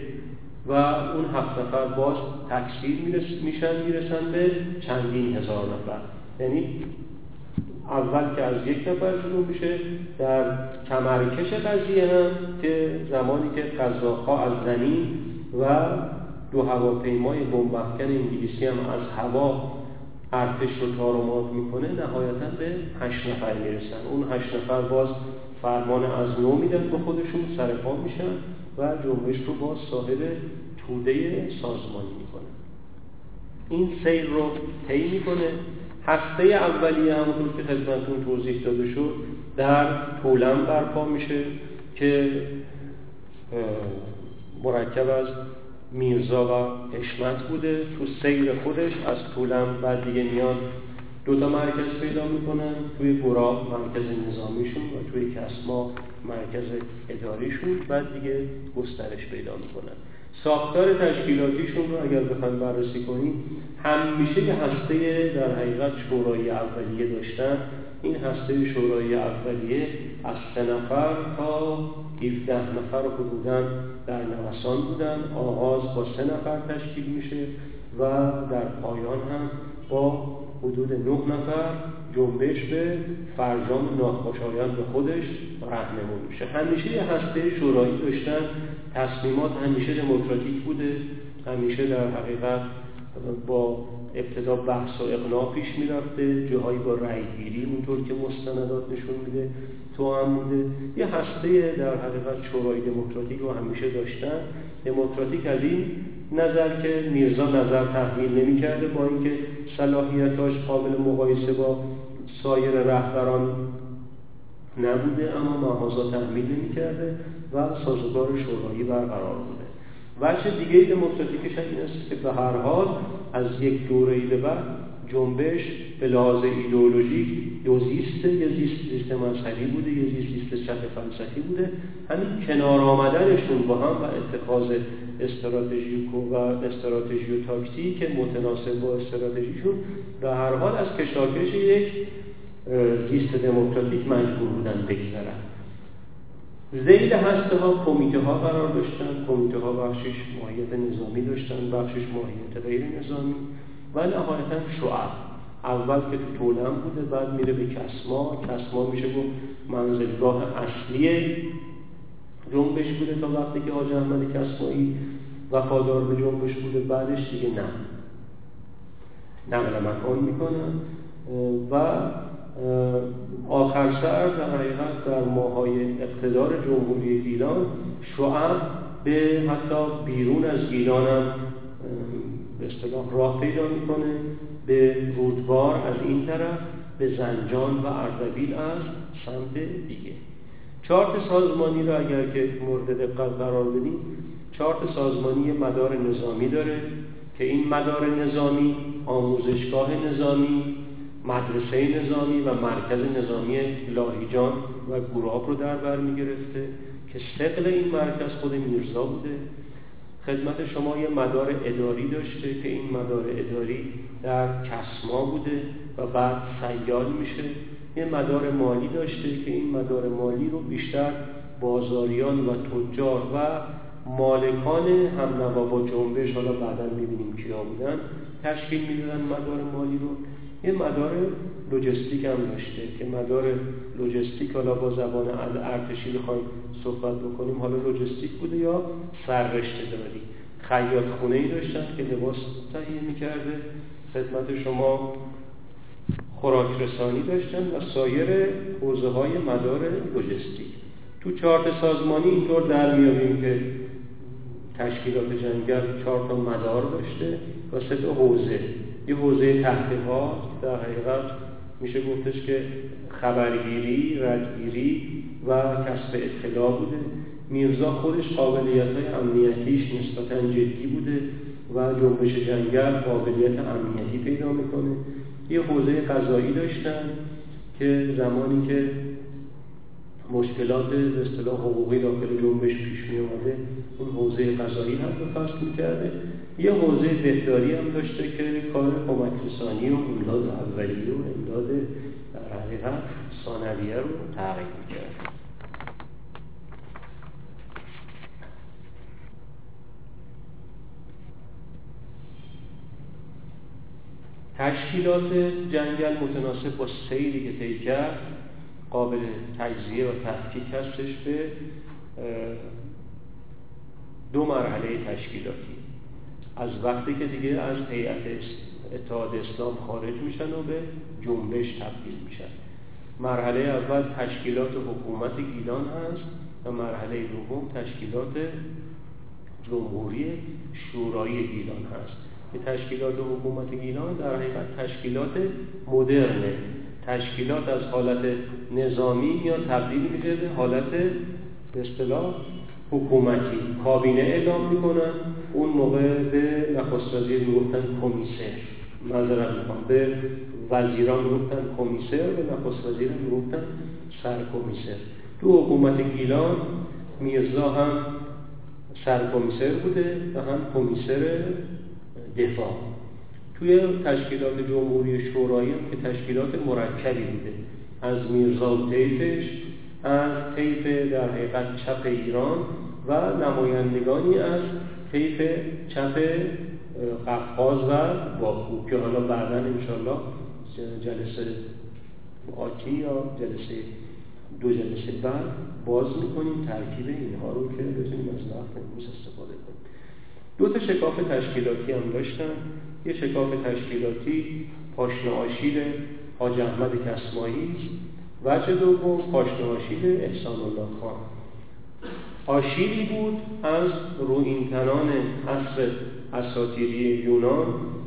و اون هفت نفر باز تکثیر میشن می‌رسن به چندین هزار نفر. یعنی اول که از یک نفر شروع میشه در کمرکش قضیه هم که زمانی که قزاقها از زمین و دو هواپیمای بمبافکن انگلیسی هم از هوا ارتش رو تار می‌کنه نهایتا به هشت نفر می‌رسن. اون هشت نفر باز فرمان از نو میدن به خودشون سرپا میشن. و جنبش رو باز صاحب توده سازمانی می‌کنه. این سیر رو طی می‌کنه. هسته اولیه همونطور که خدمتتون توضیح داده شد در طولم برپا میشه که مرکب از میرزا و حشمت بوده. تو سیر خودش از طولم بعد دیگه میاد دو تا مرکز پیدا می‌کنن توی گرا مرکز نظامیشون و توی کسما مرکز اداریشون بعد دیگه گسترش پیدا می‌کنن. ساختار تشکیلاتیشون رو اگر بخوایم بررسی کنیم همیشه یه هسته در حقیقت شورای اولیه داشتن. این هسته شورای اولیه از سه نفر تا 17 نفر حدودا در نوسان بودن. آغاز با سه نفر تشکیل میشه و در پایان هم با حدود نه نفر جنبش به فرجام ناخوشایند به خودش رهنمون میشه. همیشه یه هسته شورایی داشتن تصمیمات همیشه دموکراتیک بوده همیشه در حقیقت با ابتدا بحث و اقناع پیش می‌رفته جاهایی با رأی گیری اونطور که مستندات نشون میده تو هم بوده. یه هسته در حقیقت شورای دموکراتیک رو همیشه داشتن. دموکراتیک از این نظر که میرزا نظر تحمیل نمی‌کرده با اینکه صلاحیتاش قابل مقایسه با سایر رهبران نبوده اما محاضا تحمیل نمی‌کرده و سازگار شورایی برقرار بوده. وجه دیگه دموکراتیکش این است که به هر حال از یک دوره به بعد جنبش به لحاظ ایدئولوژیک دو زیست یه زیست زیست مذهبی بوده یه زیست زیست چپ فلسفی بوده. همین کنار آمدنشون با هم و اتخاذ استراتژیک و استراتژی و تاکتیک متناسب با استراتژیشون به هر حال از کشاکش یک زیست دموکراتیک مجبور بودن بگذرن. زیل هسته ها کمیته ها قرار داشتن کمیته ها بخشش ماهیت نظامی داشتن بخشش ماهیت غیر نظامی و نهایتا شعب اول که تو طولم بوده بعد میره به کسما. کسما میشه گفت منزلگاه اصلی جنبش بوده تا وقتی که حاج احمد کسمایی وفادار به جنبش بوده بعدش دیگه نه. نقل مکان می‌کنن و آخر سر در حقیقت در ماهای اقتدار جمهوری گیلان شعب به حتی بیرون از گیلان هم به اصطلاح راه پیدا می‌کنه به رودبار از این طرف به زنجان و اردبیل از سمت دیگه. چارت سازمانی رو اگر که مورد دقت قرار بدیم چارت سازمانی مدار نظامی داره که این مدار نظامی آموزشگاه نظامی مدرسه نظامی و مرکز نظامی لاهیجان و گوراب رو در بر می‌گرفته که سقل این مرکز خود میرزا بوده. خدمت شما یه مدار اداری داشته که این مدار اداری در کسما بوده و بعد سیال میشه. یه مدار مالی داشته که این مدار مالی رو بیشتر بازاریان و تجار و مالکان هم با جنبش حالا بعدا می‌بینیم کیا بودن تشکیل می‌دادن مدار مالی رو. یه مدار لوجستیک هم داشته. که مدار لوجستیک حالا با زبان ارتشی بخوایم صحبت بکنیم. حالا لوجستیک بوده یا سررشته داری؟ خیاط خونه ای داشتن که لباس تهیه می‌کرده. خدمت شما خوراک رسانی داشتن و سایر حوزه های مدار لوجستیک. تو چارت سازمانی اینطور در میابیم که تشکیلات جنگل چهار تا مدار داشته و سه حوزه. یه حوزه تحقیقات در حقیقت میشه گفتش که خبرگیری، ردگیری و کسب اطلاع بوده. میرزا خودش قابلیت های امنیتیش نسبتا جدی بوده و جنبش جنگل قابلیت امنیتی پیدا می‌کنه. یه حوزه قضایی داشتن که زمانی که مشکلات به اصطلاح حقوقی داخل جنبش پیش می اون حوزه قضایی هم به فصل می‌کرده. یه حوزه بهداری هم داشته که کار کمک رسانی و امداد اولیه و امداد در حقیقت ثانویه رو تغییر می‌کرد. تشکیلات جنگل متناسب با سیری که طی کرد قابل تجزیه و تحقیق هستش به دو مرحله تشکیلاتی. از وقتی که دیگه از هیئت اتحاد اسلام خارج میشن و به جنبش تبدیل میشن. مرحله اول تشکیلات حکومت گیلان هست و مرحله دوم تشکیلات جمهوری شورایی گیلان هست. که تشکیلات حکومت گیلان در حقیقت تشکیلات مدرنه تشکیلات از حالت نظامی یا تبدیل میشه به حالت به اصطلاح حکومتی کابینه اعلام می‌کنن. اون موقع به نخست وزیر می‌گفتن کمیسر. معذرت می‌خوام. به وزیران می‌گفتن کمیسر به نخست وزیر می‌گفتن سر کمیسر تو حکومت گیلان میرزا هم سر کمیسر بوده و هم کمیسر دفاع. توی تشکیلات جمهوری شورایی که تشکیلات مرکبی بوده. از میرزا و طیفش از طیف در حقیقت چپ ایران و نمایندگانی از طیف چپ قفقاز و باکو که حالا بعدا انشالله جلسه آتی یا جلسه دو جلسه بعد باز می‌کنیم ترکیب اینها رو که بتونیم از وقت امروز استفاده کنیم. دو تا شکاف تشکیلاتی هم داشتن یه شکاف تشکیلاتی پاشنه آشیل حاج احمد کسمایی وجه دوم پاشنه آشیل احسان الله خان. آشیلی بود از روینتنان عصر اساتیری یونان.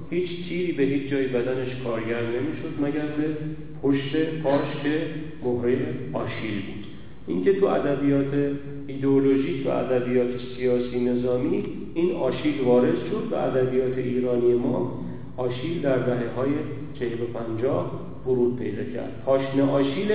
هیچ تیری به هیچ جای بدنش کارگر نمی‌شد مگر به پشت پاش که مهره آشیل بود. اینکه تو ادبیات ایدئولوژیک و ادبیات سیاسی نظامی این آشیل وارد شد و ادبیات ایرانی ما آشیل در دهه های چهل و پنجاه ورود پیدا کرد. پاشنه آشیل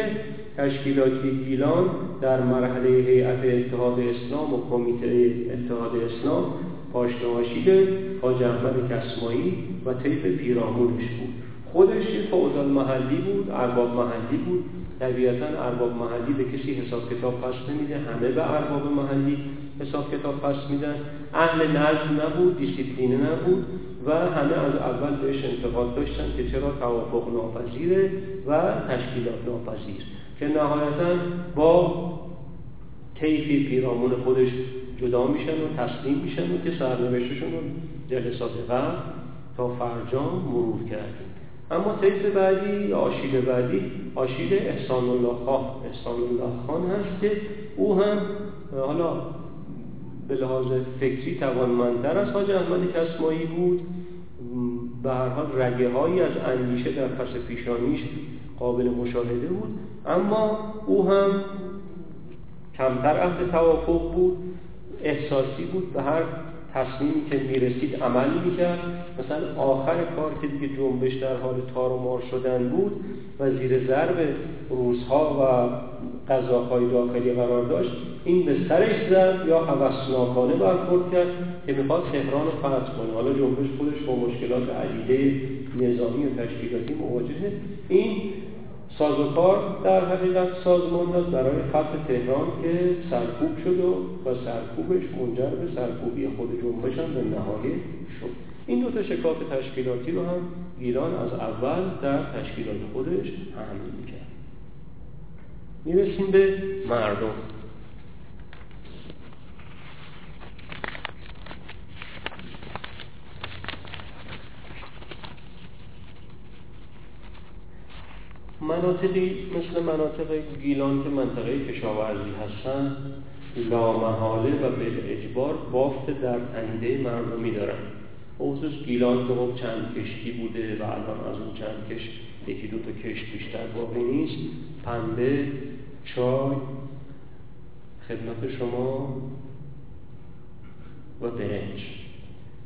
تشکیلاتی گیلان در مرحله هیئت اتحاد اسلام و کمیته اتحاد اسلام پاشنه آشیل حاج احمد کسمایی و طیف پیرامونش بود. خودش یه محلی بود ارباب محلی بود. طبیعتا ارباب محلی به کسی حساب کتاب پس نمیده. همه به ارباب محلی حساب کتاب پس میدن. اهل نظم نبود دیسیپلینه نبود. و همه از اول بهش انتقاد داشتن که چرا توافق ناپذیره و تشکیلات ناپذیر. که نهایتا با کیفی پیرامون خودش جدا میشن و تسلیم میشن و که سرنوشتشون رو جلسات قبل تا فرجام مرور کردیم. اما طیف بعدی یا آشیل بعدی آشیل احسان الله خان احسان الله خان هست که او هم حالا به لحاظ فکری توانمندتر از حاج احمد کسمایی بود. به هر حال رگه هایی از اندیشه در پس پیشانیش قابل مشاهده بود. اما او هم کمتر اهل توافق بود احساسی بود و هر تصمیمی که می‌رسید عمل می‌کرد. مثلا آخر کار که دیگه جنبش در حال تار و مار شدن بود و زیر ضرب روزها و غذاهای داخلی قرار داشت این به سرش زد یا حوثناکانه برخورد کرد که می‌خواد تهران رو فتح کنه. حالا جنبش خودش با مشکلات عدیده نظامی و تشکیلاتی مواجهه. این سازوکار در حقیقت سازمان داد برای فتح تهران که سرکوب شد و با سرکوبش منجر به سرکوبی خود جنبش هم به نهایه شد. این دو تا شکاف تشکیلاتی رو هم ایران از اول در تشکیلات خودش حمل می‌کرد می‌رسیم به مردم. مناطقی مثل مناطق گیلان که منطقه کشاورزی هستن لامحاله و به اجبار بافت در تنیده مردمی دارن. خصوص گیلان که خب چند کشتی بوده و الان از اون چند کش یکی دو تا کشت بیشتر باقی نیست پنبه چای خدمت شما و برنج.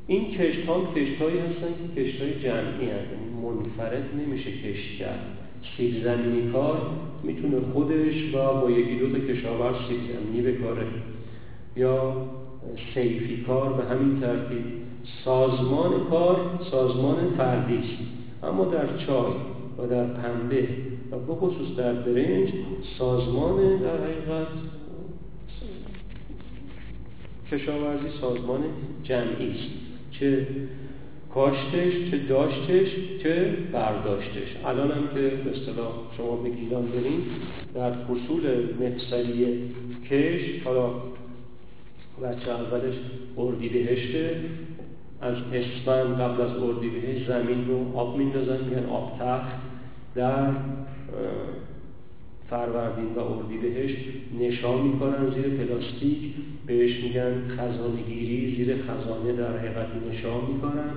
این کشت ها کشت هایی هستن که کشت های جمعی هستن. منفرد نمیشه کشت کرد. سیب زمینی کار می‌تونه خودش و با یکی دو تا کشاورز سیب زمینی بکاره. یا سیفی کار به همین ترتیب. سازمان کار سازمان فردی اما در چای و در پنبه و به خصوص در برنج سازمان در حقیقت. کشاورزی سازمان جمعی است. چه کاشتش چه داشتش چه برداشتش. الان هم که به اصطلاح شما به گیلان در فصول مفصلی کش حالا بچه اولش اردی بهشته از اسفند قبل از اردی بهشت زمین رو آب میندازن میگن آب تخت. در فروردین و اردی بهشت نشان می‌کنن زیر پلاستیک بهش میگن خزانه گیری زیر خزانه در حقیقت نشان می‌کنن.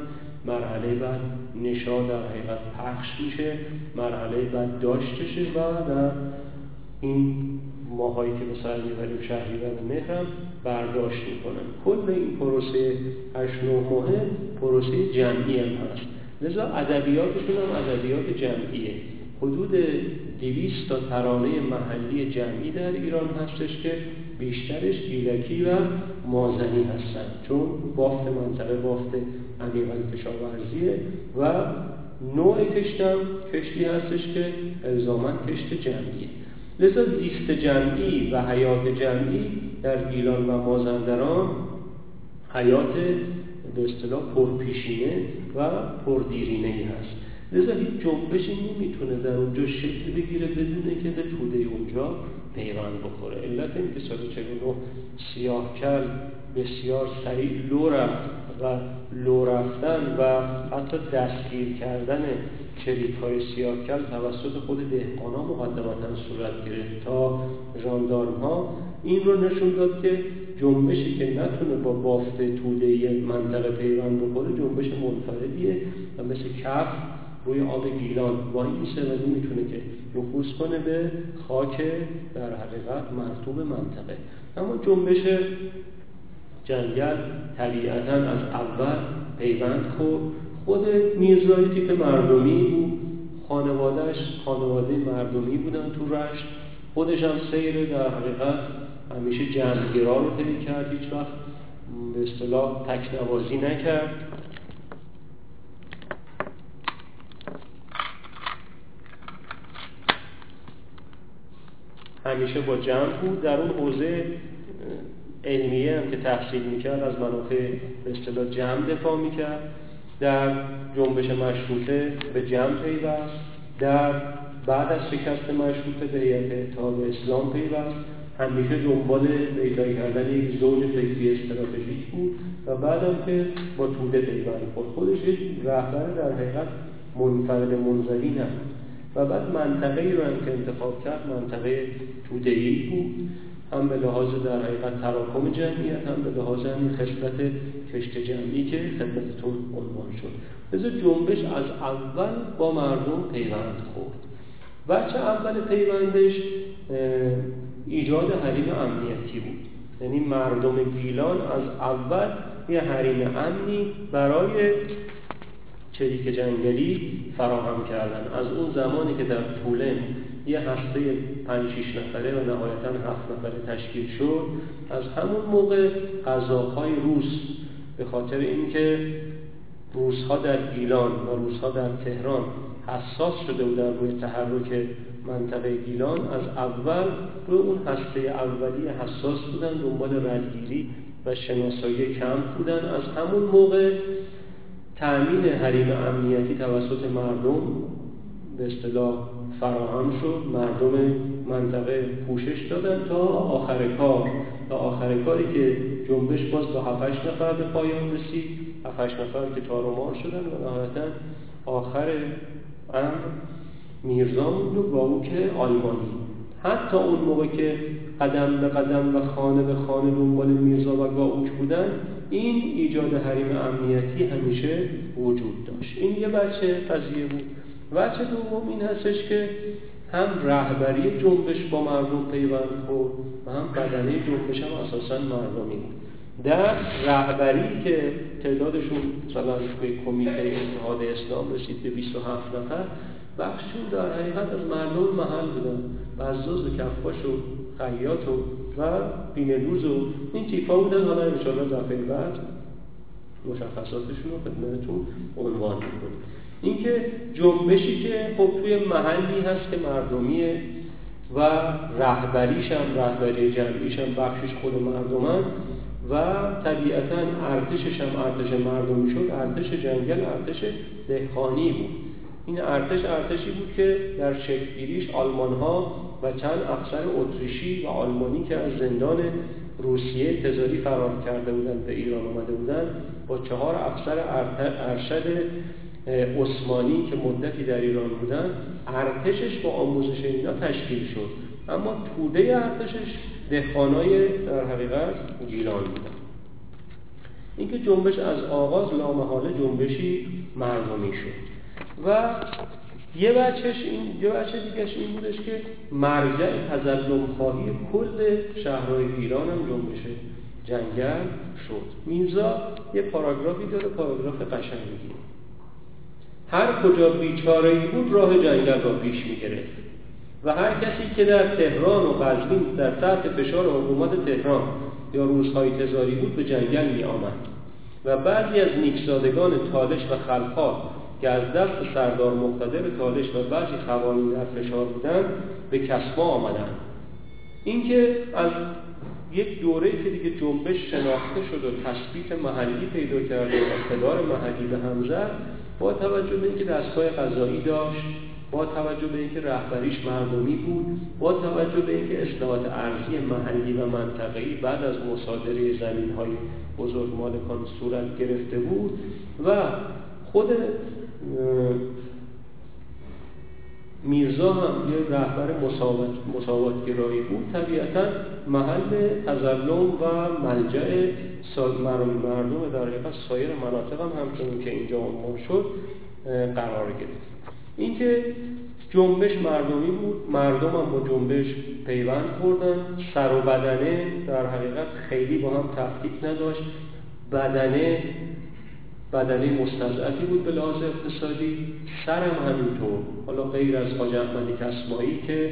مرحله بعد نشا در حقیقت پخش میشه. مرحله بعد داشتشه و در این ماهایی که به سر می‌بریم شهری و مهرم برداشت می‌کنن. کل این پروسه 8 ماه پروسه جمعی هم هست. لذا ادبیاتشون هم ادبیات جمعیه. حدود دیویست تا ترانه محلی جمعی در ایران هستش که بیشترش گیلکی و مازنی هستن. چون بافت منطقه بافت عمیقا کشاورزیه و نوع کشتم کشتی هستش که الزاما کشت جمعیه. لذا زیست جمعی و حیات جمعی در گیلان و مازندران حیات به اصطلاح پرپیشینه و پردیرینه ای هست. لذا هیچ جنبشی نمی‌تونه در اونجا شکل بگیره بدونه که به توده اونجا پیوند بخوره. علت اینکه سال 49 سیاه کل بسیار سریع لو رفت و لو رفتن و حتی دستگیر کردن کلیپ های سیاهکل توسط خود دهقان ها مقدمتا صورت گرفت تا جاندارم ها این رو نشون داد که جنبشی که نتونه با بافت توده منطقه پیوند بخوره جنبش منفردیه و مثل کف روی آب گیلان. میشه و نمی‌تونه که نفوذ کنه به خاک در حقیقت مرتوب منطقه. اما جنبش جنگل طبیعتا از اول پیوند خورد خود میرزای تیپ مردمی بود خانوادهش خانواده مردمی بودن تو رشت. خودش هم سیر در حقیقت همیشه جمعگرا رو طی کرد. هیچ وقت به اصطلاح تکنوازی نکرد. همیشه با جمع بود. در اون حوزه علمیه هم که تحصیل می‌کرد از منافع به اصطلاح جمع دفاع می‌کرد. در جنبش مشروطه به جمع پیوست. در بعد از شکست مشروطه به هیئت اتحاد اسلام پیوست. همیشه دنبال پیدا کردن یک زوج فکری استراتژیک بود و بعدم که با توده پیوند خود خودش یک رهبر در حقیقت منفرد منزوی نبود. و بعد منطقه ای رو هم که انتخاب کرد منطقه توده ای بود. هم به لحاظ در حقیقت تراکم جمعیت هم به لحاظ همین خصلت کشت جمعی که خدمتتون عنوان شد. لذا جنبش از اول با مردم پیوند خورد. بچه اول پیوندش ایجاد حریم امنیتی بود. یعنی مردم گیلان از اول یه حریم امنی برای چریک جنگلی فراهم کردن. از اون زمانی که در طولن یه هسته پنج شیش نفره و نهایتا هفت نفره تشکیل شد از همون موقع غذاهای روس به خاطر اینکه روزها در گیلان و روزها در تهران حساس شده بودن روی تحرک منطقه گیلان از اول روی اون هسته اولی حساس بودن دنبال ردگیری و شناسایی کم بودن. از همون موقع تأمین حریم امنیتی توسط مردم به اصطلاح فراهم شد. مردم منطقه پوشش دادن تا آخر کار. تا آخر کاری که جنبش باز با 7 نفر به پایان رسید. 7 نفر که تارومار شدن و نهایتا آخر امر میرزا موند و باوک آلمانی. حتی اون موقع که قدم به قدم و خانه به خانه دنبال میرزا و گاوک بودن این ایجاد حریم امنیتی همیشه وجود داشت. این یه بچه قضیه بود. بچه دوم این هستش که هم رهبری جنبش با مردم پیوند خورد و هم بدنه جنبش هم اساسا مردمی بود. در رهبری که تعدادشون مثلا به کمیته اتحاد اسلام رسید به 27 نفر بخششون در حقیقت از مردم محل بودن بزاز و کفاش و خیاط و و بینلوز و این تیپا بودن. حالا انشاءالله دفعه بعد مشخصاتشون رو خدمتتون عنوان می‌کنیم اینکه جنبشی که خب توی محلی هست که مردمیه و رهبریش هم رهبری جمعیش هم بخشش خود مردمن و طبیعتا ارتشش هم ارتش مردمی شد. ارتش جنگل ارتش دهخانی بود. این ارتش ارتشی بود که در شکلگیریش آلمان ها و چند افسر اتریشی و آلمانی که از زندان روسیه تزاری فرار کرده بودند به ایران آمده بودند با چهار افسر ارشد عثمانی که مدتی در ایران بودن ارتشش با آموزش اینا تشکیل شد. اما توده ارتشش دهخانای در حقیقت گیلان بودن اینکه جنبش از آغاز لامحاله جنبشی مردمی شد. و یه بچهش این یه بچه دیگهش این بودش که مرجع تظلم خواهی کل شهرهای ایران هم جنبش جنگل شد. میرزا یه پاراگرافی داره پاراگراف قشنگی. هر کجا بیچاره ای بود راه جنگل را پیش می‌گرفت. و هر کسی که در تهران و قزوین در تحت فشار حکومت تهران یا روزهای تزاری بود به جنگل می آمد و بعضی از نیکزادگان تالش و خلفات که از دست سردار مقتدر تالش و بعضی خوانین در فشار بودند به کسما آمدند اینکه از یک دوره که دیگه جنبش شناخته شد و تثبیت محلی پیدا کرد و اقتدار محلی به هم زد با توجه به اینکه دستگاه قضایی داشت با توجه به اینکه رهبریش مردمی بود با توجه به اینکه اصلاحات ارزی محلی و منطقه‌ای بعد از مصادره زمین های بزرگ مالکان صورت گرفته بود و خود میرزا هم یه رهبر مساوات, گرایی بود. طبیعتا محل تظلم و ملجع مردم در حقیقت سایر مناطق هم همچنین که اینجا عنوان شد قرار گرفت. اینکه جنبش مردمی بود مردم هم با جنبش پیوند خوردن. سر و بدنه در حقیقت خیلی با هم تفکیک نداشت. بدنه بدنه مستضعفی بود به لحاظ اقتصادی سرم همینطور. حالا غیر از حاج احمدی کسمایی که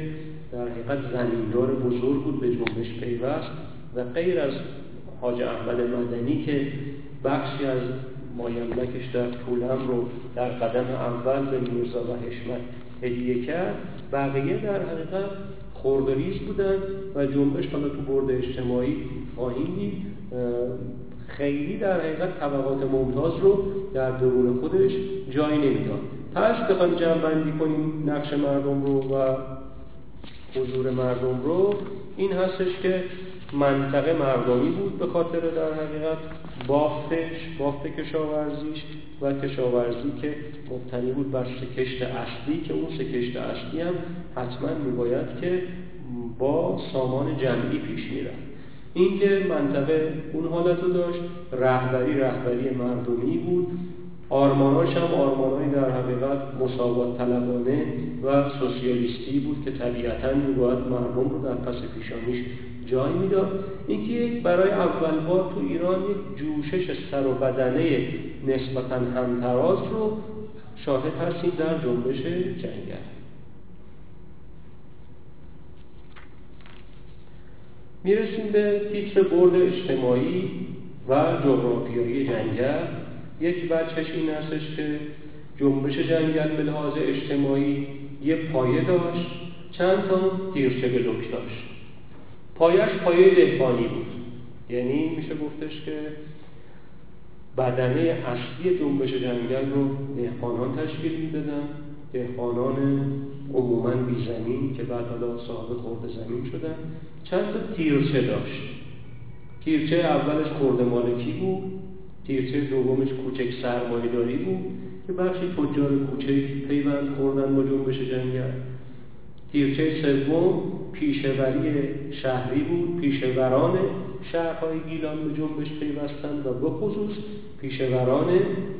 در حقیقت زمیندار بزرگ بود به جنبش پیوست و غیر از حاج احمد مدنی که بخشی از مایملکش در طولم رو در قدم اول به میرزا و حشمت هدیه کرد بقیه در حقیقت خوردریز بودن و جنبش حالا تو برد اجتماعی خواهیم دید. خیلی در حقیقت طبقات ممتاز رو در درون خودش جای نمی‌داد. پس بخوایم جمع بندی کنیم نقش مردم رو و حضور مردم رو این هستش که منطقه مردمی بود به خاطر در حقیقت بافتش بافت کشاورزیش و کشاورزی که مبتنی بود بر سکشت اصلی که اون سکشت اصلی هم حتما میباید که با سامان جمعی پیش می‌رفت. اینکه منطقه اون حالت رو داشت رهبری رهبری مردمی بود. آرماناش هم آرمانایی در حقیقت مساوات طلبانه و سوسیالیستی بود که طبیعتا میباید مردم رو در پس پیشانیش جای می‌داد. اینکه برای اول بار تو ایران یک جوشش سر و بدنه نسبتا همتراز رو شاهد هستیم در جنبش جنگل. می‌رسیم به تیتر برد اجتماعی و جغرافیایی جنگل. یک بچهش این هستش که جنبش جنگل به لحاظ اجتماعی یه پایه داشت چند تا تیرچه بلوک داشت. پایش پایه دهقانی بود. یعنی میشه گفتش که بدنه اصلی جنبش جنگل رو دهقانان تشکیل می‌دادن. دهقانان عموما بی زمین که بعد حالا صاحب خورده زمین شدن. چند تا تیرچه داشت. تیرچه اولش خورده مالکی بود؟ تیرچه دومش کوچک سرمایه‌داری بود که بخشی تجار کوچک پیوند خوردن با جنبش جنگل. تیرچه سوم پیشوری شهری بود پیشوران شهرهای گیلان به جنبش پیوستند و به خصوص پیشوران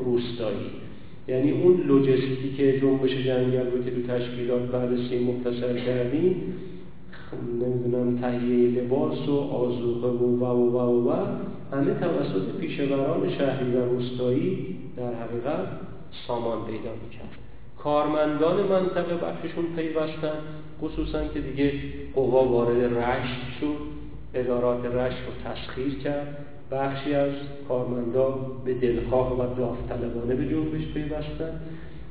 روستایی. یعنی اون لوجستیک جنبش جنگل رو که تو تشکیلات بررسی مختصر کردیم نمی‌دونم تهیه لباس و آزوقه و و و و و. همه توسط پیشوران شهری و روستایی در حقیقت سامان پیدا می‌کرد. کارمندان منطقه بخششون پیوستن خصوصا که دیگه قوا وارد رشت شد ادارات رشت رو تسخیر کرد. بخشی از کارمندان به دلخواه و داوطلبانه به جنبش پیوستن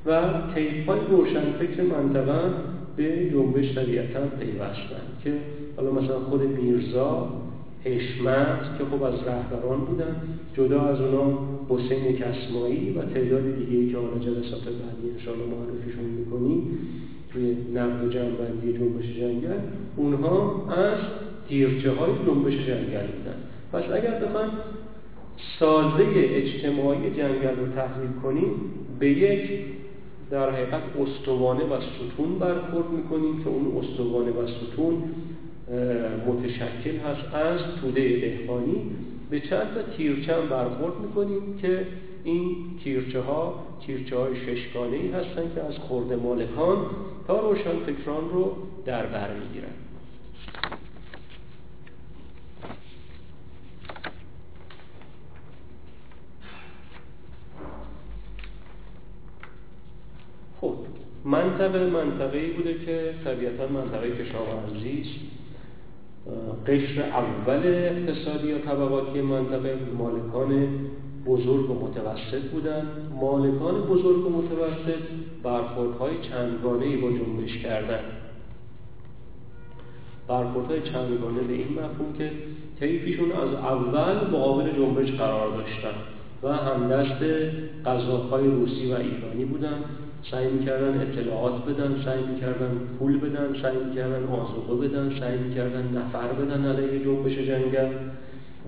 و طیف های روشنفکر منطقه به جنبش طبیعتا پیوستن که حالا مثلا خود میرزا حشمت که خب از رهبران بودن جدا از اونا حسین کسمایی و تعداد دیگه که حالا جلسات بعدی انشاءالله معرفیشون می‌کنیم توی نقد و جنبندی جنبش جنگل اونها از تیرچه های جنبش جنگل بودن. پس اگر بخوایم سازه اجتماعی جنگل رو تحلیل کنیم به یک در حقیقت استوانه و ستون برخورد می‌کنیم که اون استوانه و ستون متشکل هست از توده دهقانی. به چند تا تیرچه برخورد می‌کنیم که این تیرچه ها تیرچه های ششگانه ای هستن که از خورد مالکان تا روشن فکران رو در بر می‌گیرن خب منطقه منطقه ای بوده که طبیعتا منطقه کشاورزی است. قشر اول اقتصادی یا طبقاتی منطقه مالکان بزرگ و متوسط بودند مالکان بزرگ و متوسط برخوردهای چندگانه با جنبش کردن. برخوردهای چندگانه به این مفهوم که طیفیشون از اول مقابل جنبش قرار داشتن و همدست قضاهای روسی و ایرانی بودن. سعی می‌کردن اطلاعات بدن سعی می‌کردن پول بدن سعی می‌کردن آزوقه بدن سعی می‌کردن نفر بدن علیه جنبش جنگل.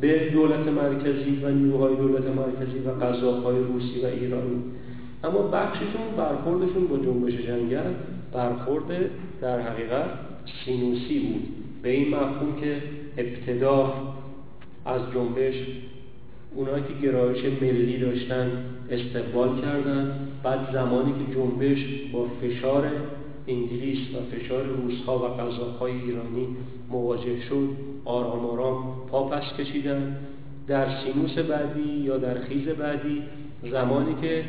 به دولت مرکزی و نیروهای دولت مرکزی و قضاهای روسی و ایرانی. اما بخششون برخوردشون با جنبش جنگل برخورد در حقیقت سینوسی بود. به این مفهوم که ابتدا از جنبش اونایی که گرایش ملی داشتن استقبال کردن. بعد زمانی که جنبش با فشار انگلیس و فشار روسها و قضاهای ایرانی مواجه شد آرام آرام پاپس کشیدن. در سینوس بعدی یا در خیز بعدی زمانی که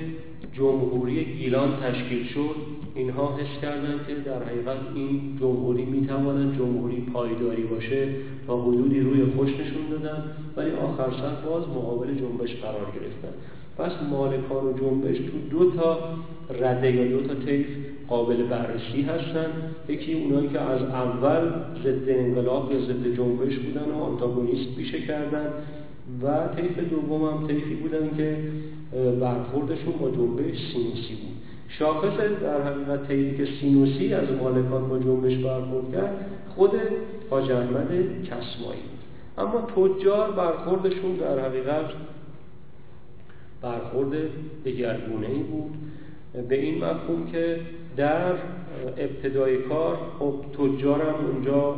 جمهوری گیلان تشکیل شد اینها حس کردند که در حقیقت این جمهوری می‌تواند جمهوری پایداری باشه تا حدودی روی خوش نشون دادن ولی آخر سر باز مقابل جنبش قرار گرفتن. پس مالکان و جنبش تو دو تا رده یا دو تا طیف قابل بررسی هستن. یکی اونایی که از اول ضد انقلاب یا ضد جنبش بودن و آنتاگونیست بیشه کردن. و طیف دوم هم طیفی بودن که برخوردشون با جنبش سینوسی بود. شاخص در حقیقت طیفی که سینوسی از مالکان با جنبش برخورد کرد خود حاج احمد کسمایی اما تجار برخوردشون در حقیقت برخورد دگرگونه ای بود. به این مفهوم که در ابتدای کار خب تجارم اونجا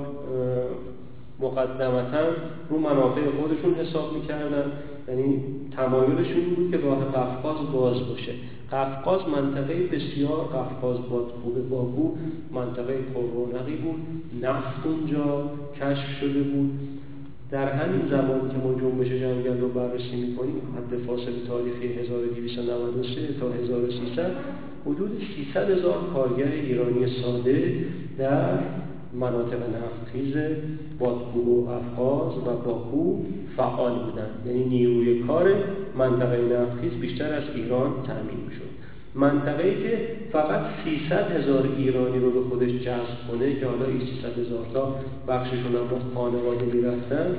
مقدمتا رو منافع خودشون حساب می‌کردن. یعنی تمایلشون بود که راه قفقاز باز باشه. قفقاز منطقه بسیار قفقاز بادکوب باکو منطقه پررونقی بود. نفت اونجا کشف شده بود. در همین زمانی که ما جنبش جنگل رو بررسی می‌کنیم حد فاصل تاریخی 1293 تا 1300 حدود 300 هزار کارگر ایرانی ساده در مناطق نفتخیز بادکو و افغاز و باکو فعال بودند. یعنی نیروی کار منطقه نفتخیز بیشتر از ایران تأمین می‌شد. منطقه ای که فقط 300 هزار ایرانی رو به خودش جذب کنه که حالا این 300 هزار تا بخششون هم با خانواده می‌رفتن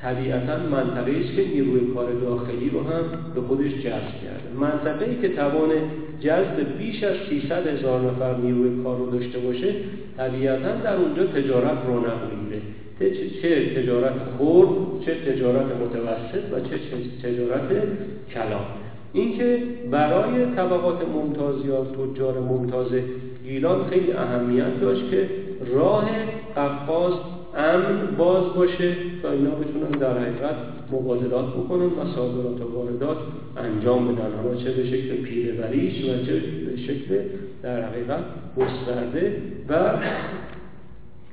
طبیعتا منطقه است که نیروی کار داخلی رو هم به خودش جذب کرده. منطقه ای که توان جذب بیش از 300 هزار نفر نیروی کار رو داشته باشه طبیعتا در اونجا تجارت رونق می‌گیره. چه تجارت خورد چه تجارت متوسط و چه تجارت کلام اینکه برای طبقات ممتاز یا تجار ممتاز گیلان خیلی اهمیت داشت که راه قفقاز امن باز باشه تا اینا بتونن در حقیقت مبادلات بکنن و صادرات و واردات انجام بدن. حالا چه به شکل پیرهوریش و چه به شکل در حقیقت گسترده و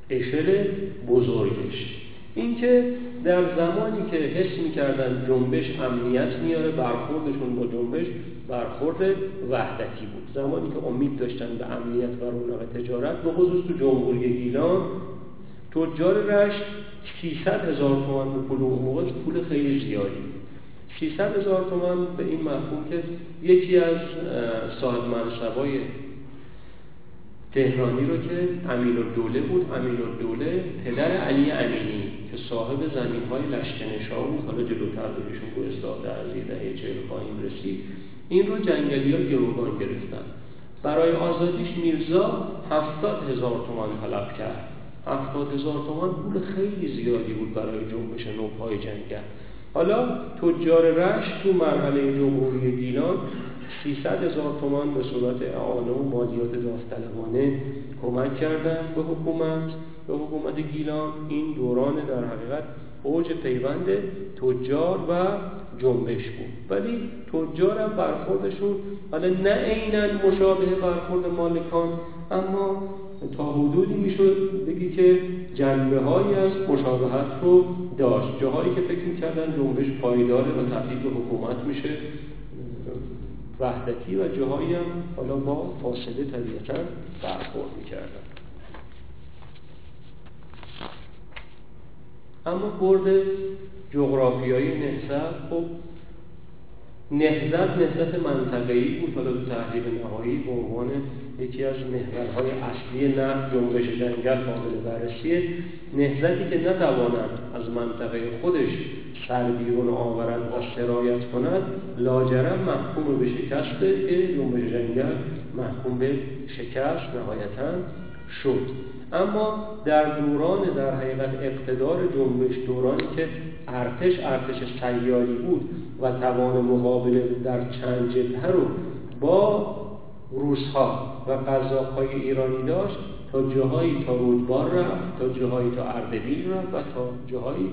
اشل بزرگش اینکه در زمانی که حس می‌کردن جنبش امنیت میاره برخوردشون با جنبش برخورد وحدتی بود. زمانی که امید داشتن به امنیت و رونق تجارت به خصوص تو جمهوری گیلان تجار رشت 300 هزار تومان به پول اون موقع پول خیلی زیادی. 300 هزار تومان به این مفهوم که یکی از صاحب منصبای تهرانی رو که امین دوله بود امین دوله پدر علی امینی که صاحب زمین های لشکنشا بود حالا جلوتر بهشون گوستاد در از دهه چهل پایین رسید. این رو جنگلی ها گروگان گرفتن. برای آزادیش میرزا هفتاد هزار تومان طلب کرد. هفتاد هزار تومان پول خیلی زیادی بود برای جنبش نوپای جنگل. حالا تجار رش تو مرحله جمهوری گیلان 300 هزار تومان به صورت اعانه و مالیات داوطلبانه کمک کردن به حکومت. به حکومت گیلان این دوران در حقیقت اوج پیوند تجار و جنبش بود. ولی تجار هم برخوردشون حالا نه عینا مشابه برخورد مالکان اما تا حدودی می‌شد بگی که جنبه هایی از مشابهت رو داشت. جاهایی که فکر می‌کردن جنبش پایداره و تبدیل به حکومت میشه وحدتی و جاهایی هم حالا با فاصله طبیعتا برخورد می‌کردن. اما برد جغرافیایی نهزت خب نهزت نهزت منطقه‌ای بود. حالا تو تحلیل نهایی به عنوان یکی از محورهای اصلی نفت جنبش جنگل قابل بررسیه. نهزتی که نتواند از منطقه خودش سر بیرون آورد و سرایت کند لاجرم محکوم به شکسته که جنبش جنگل محکوم به شکست نهایتا شد. اما در دوران در حقیقت اقتدار جنبش دورانی که ارتش ارتش سیاری بود و توان مقابله در چند جبهه رو با روسها و قذاقهای ایرانی داشت تا جاهایی تا رودبار رفت تا جاهایی تا اردبیل رفت و تا جاهایی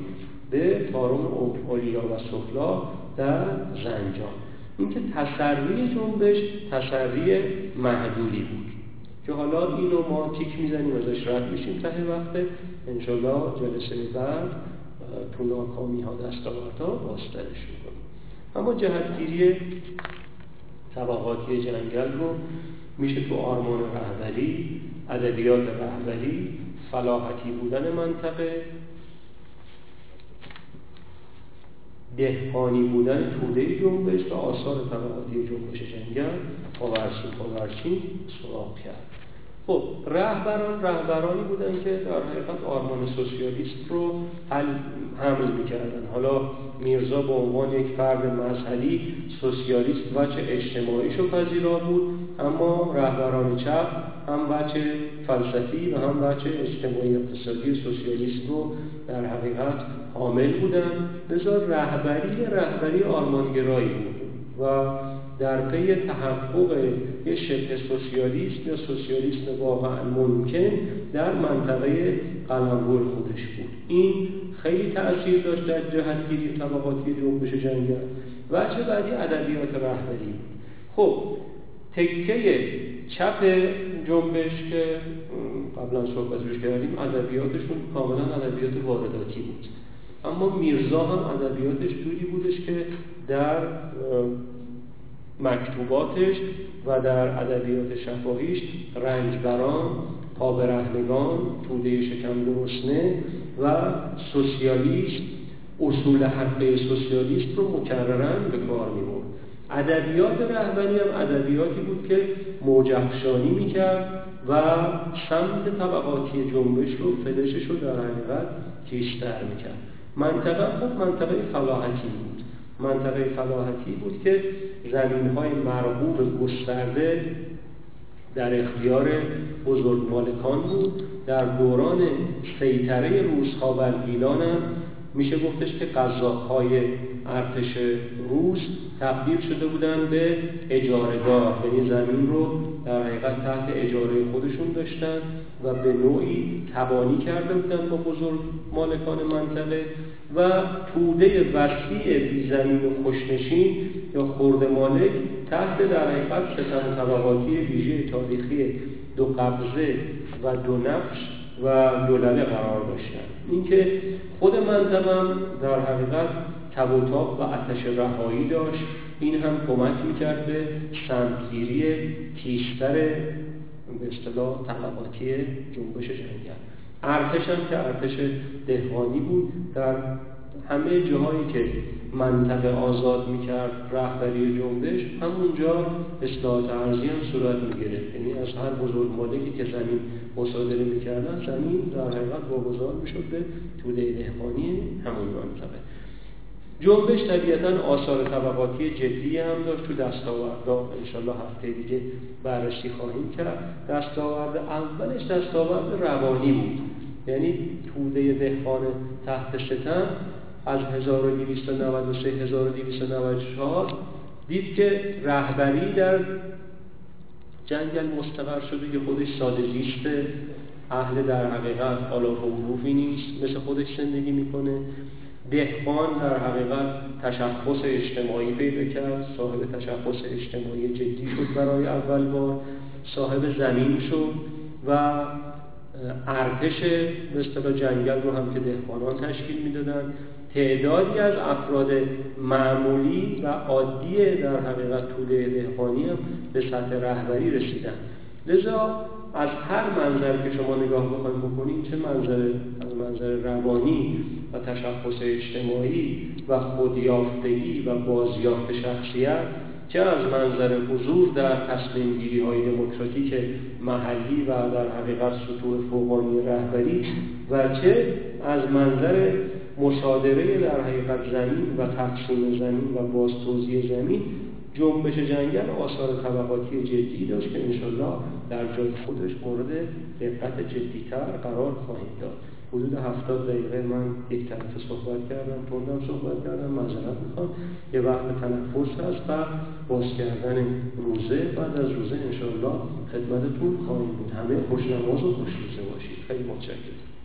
به تارم اولیا و سفلا در زنجان. اینکه تسری جنبش تسری محدودی بود. که حالا اینو ما تیک می‌زنیم ازش رد میشیم. ته وقت انشالله جلسه بعد تو ناکامی ها دستاوردها باسترش می‌کنیم اما جهتگیری طبقاتی جنگل رو میشه تو آرمان رهبری ادبیات رهبری فلاحتی بودن منطقه دهقانی بودن توده جنبش و آثار طبقاتی جنبش جنگل پاورچین پاورچین سراغ کرد. خب رهبران رهبرانی بودن که در حقیقت آرمان سوسیالیست رو حمل می‌کردن. حالا میرزا به عنوان یک فرد مذهبی سوسیالیست وچه اجتماعیشو پذیرا بود اما رهبران چپ هم وچه فلسفی و هم وچه اجتماعی اقتصادی سوسیالیست رو در حقیقت حامل بودن. لذا رهبری رهبری آرمانگرایی بود و در پی تحقق یه شبه سوسیالیست یا سوسیالیست واقعا ممکن در منطقه قلمرو خودش بود. این خیلی تاثیر داشت در جهتگیری طبقاتی جنبش جنگل چه بعدی ادبیات رهبری. خب تکه چپ جنبش که قبلا صحبت روش کردیم ادبیاتشون کاملا ادبیات وارداتی بود. اما میرزا هم ادبیاتش جوری بودش که در مکتوباتش و در ادبیات شفاهیش رنجبران پابرهنگان توده شکم گرسنه و سوسیالیست اصول حقه سوسیالیست رو مکررن به کار می‌برد ادبیات رهبری هم ادبیاتی بود که موجهشانی می‌کرد و سمت طبقاتی جنبش رو فلشش رو در حقیقت کیشتر می‌کرد منطقه خب منطقه فلاحتی بود. منطقه فلاحتی بود که زمین های مرغوب گسترده در اختیار بزرگ مالکان بود. در دوران سیطره روزها بر گیلان هم میشه گفتش که قضاهای ارتش روس تبدیل شده بودن به اجارهدار یعنی زمین رو در حقیقت تحت اجاره خودشون داشتن و به نوعی تبانی کرده بودن با بزرگ مالکان منطقه و توده وسیع بی زمین و خوشنشین یا خورد مالک تحت در حقیقت ستم طبقاتی ویژه تاریخی دو قبضه و دو نقش و دولبه قرار داشتن. اینکه خود منطقم در حقیقت تب و و اتش رهایی داشت. این هم کمک می‌کرد به سمتگیری کیشتر به اصطلاح طبقاتی جنبش جنگل. ارتش هم که ارتش دهقانی بود در همه جاهایی که منطقه آزاد می‌کرد رهبری جنبش همونجا اصلاحات ارزی هم صورت می‌گرفت یعنی از هر بزرگ مالکی که زمین مصادره می‌کردن زمین در حقیقت واگذار می‌شد به توده دهقانی همون منطقه. جنبش طبیعتا آثار طبقاتی جدی هم داشت. تو دستاوردها انشالله هفته دیگه بررسی خواهیم کرد. دستاورد اولش دستاورد روانی بود. یعنی توده دهقان تحت ستم از 1293 1294 دید که رهبری در جنگل مستقر شده که خودش ساده زیسته اهل در حقیقت آلاف و نیست مثل خودش زندگی می‌کنه. دهقان در حقیقت تشخص اجتماعی پیدا کرد صاحب تشخص اجتماعی جدی شد برای اول بار صاحب زمین شد و ارتش به جنگل رو هم که دهقانان تشکیل می‌دادن. تعدادی از افراد معمولی و عادی در حقیقت توده دهقانی به سطح رهبری رسیدن. لذا از هر منظر که شما نگاه بخواید بکنید چه منظر؟ از منظر روانی و تشخص اجتماعی و خودیافتگی و بازیافت شخصیت چه از منظر حضور در تصمیم گیری های دموکراتیک محلی و در حقیقت سطوح فوقانی رهبری و چه از منظر مصادره در حقیقت زمین و تقسیم زمین و باز توضیح زمین جنبش جنگل آثار طبقاتی جدی داشت که انشالله در جای خودش مورد دقت جدیتر قرار خواهیم داد. حدود هفتاد دقیقه من یک طرف صحبت کردم تندم صحبت کردم معذرت می‌خوام. یه وقت تنفس هست و باز کردن روزه بعد از روزه انشالله خدمتتون خواهیم بود. همه خوش نماز و خوش روزه باشید. خیلی متشکرم.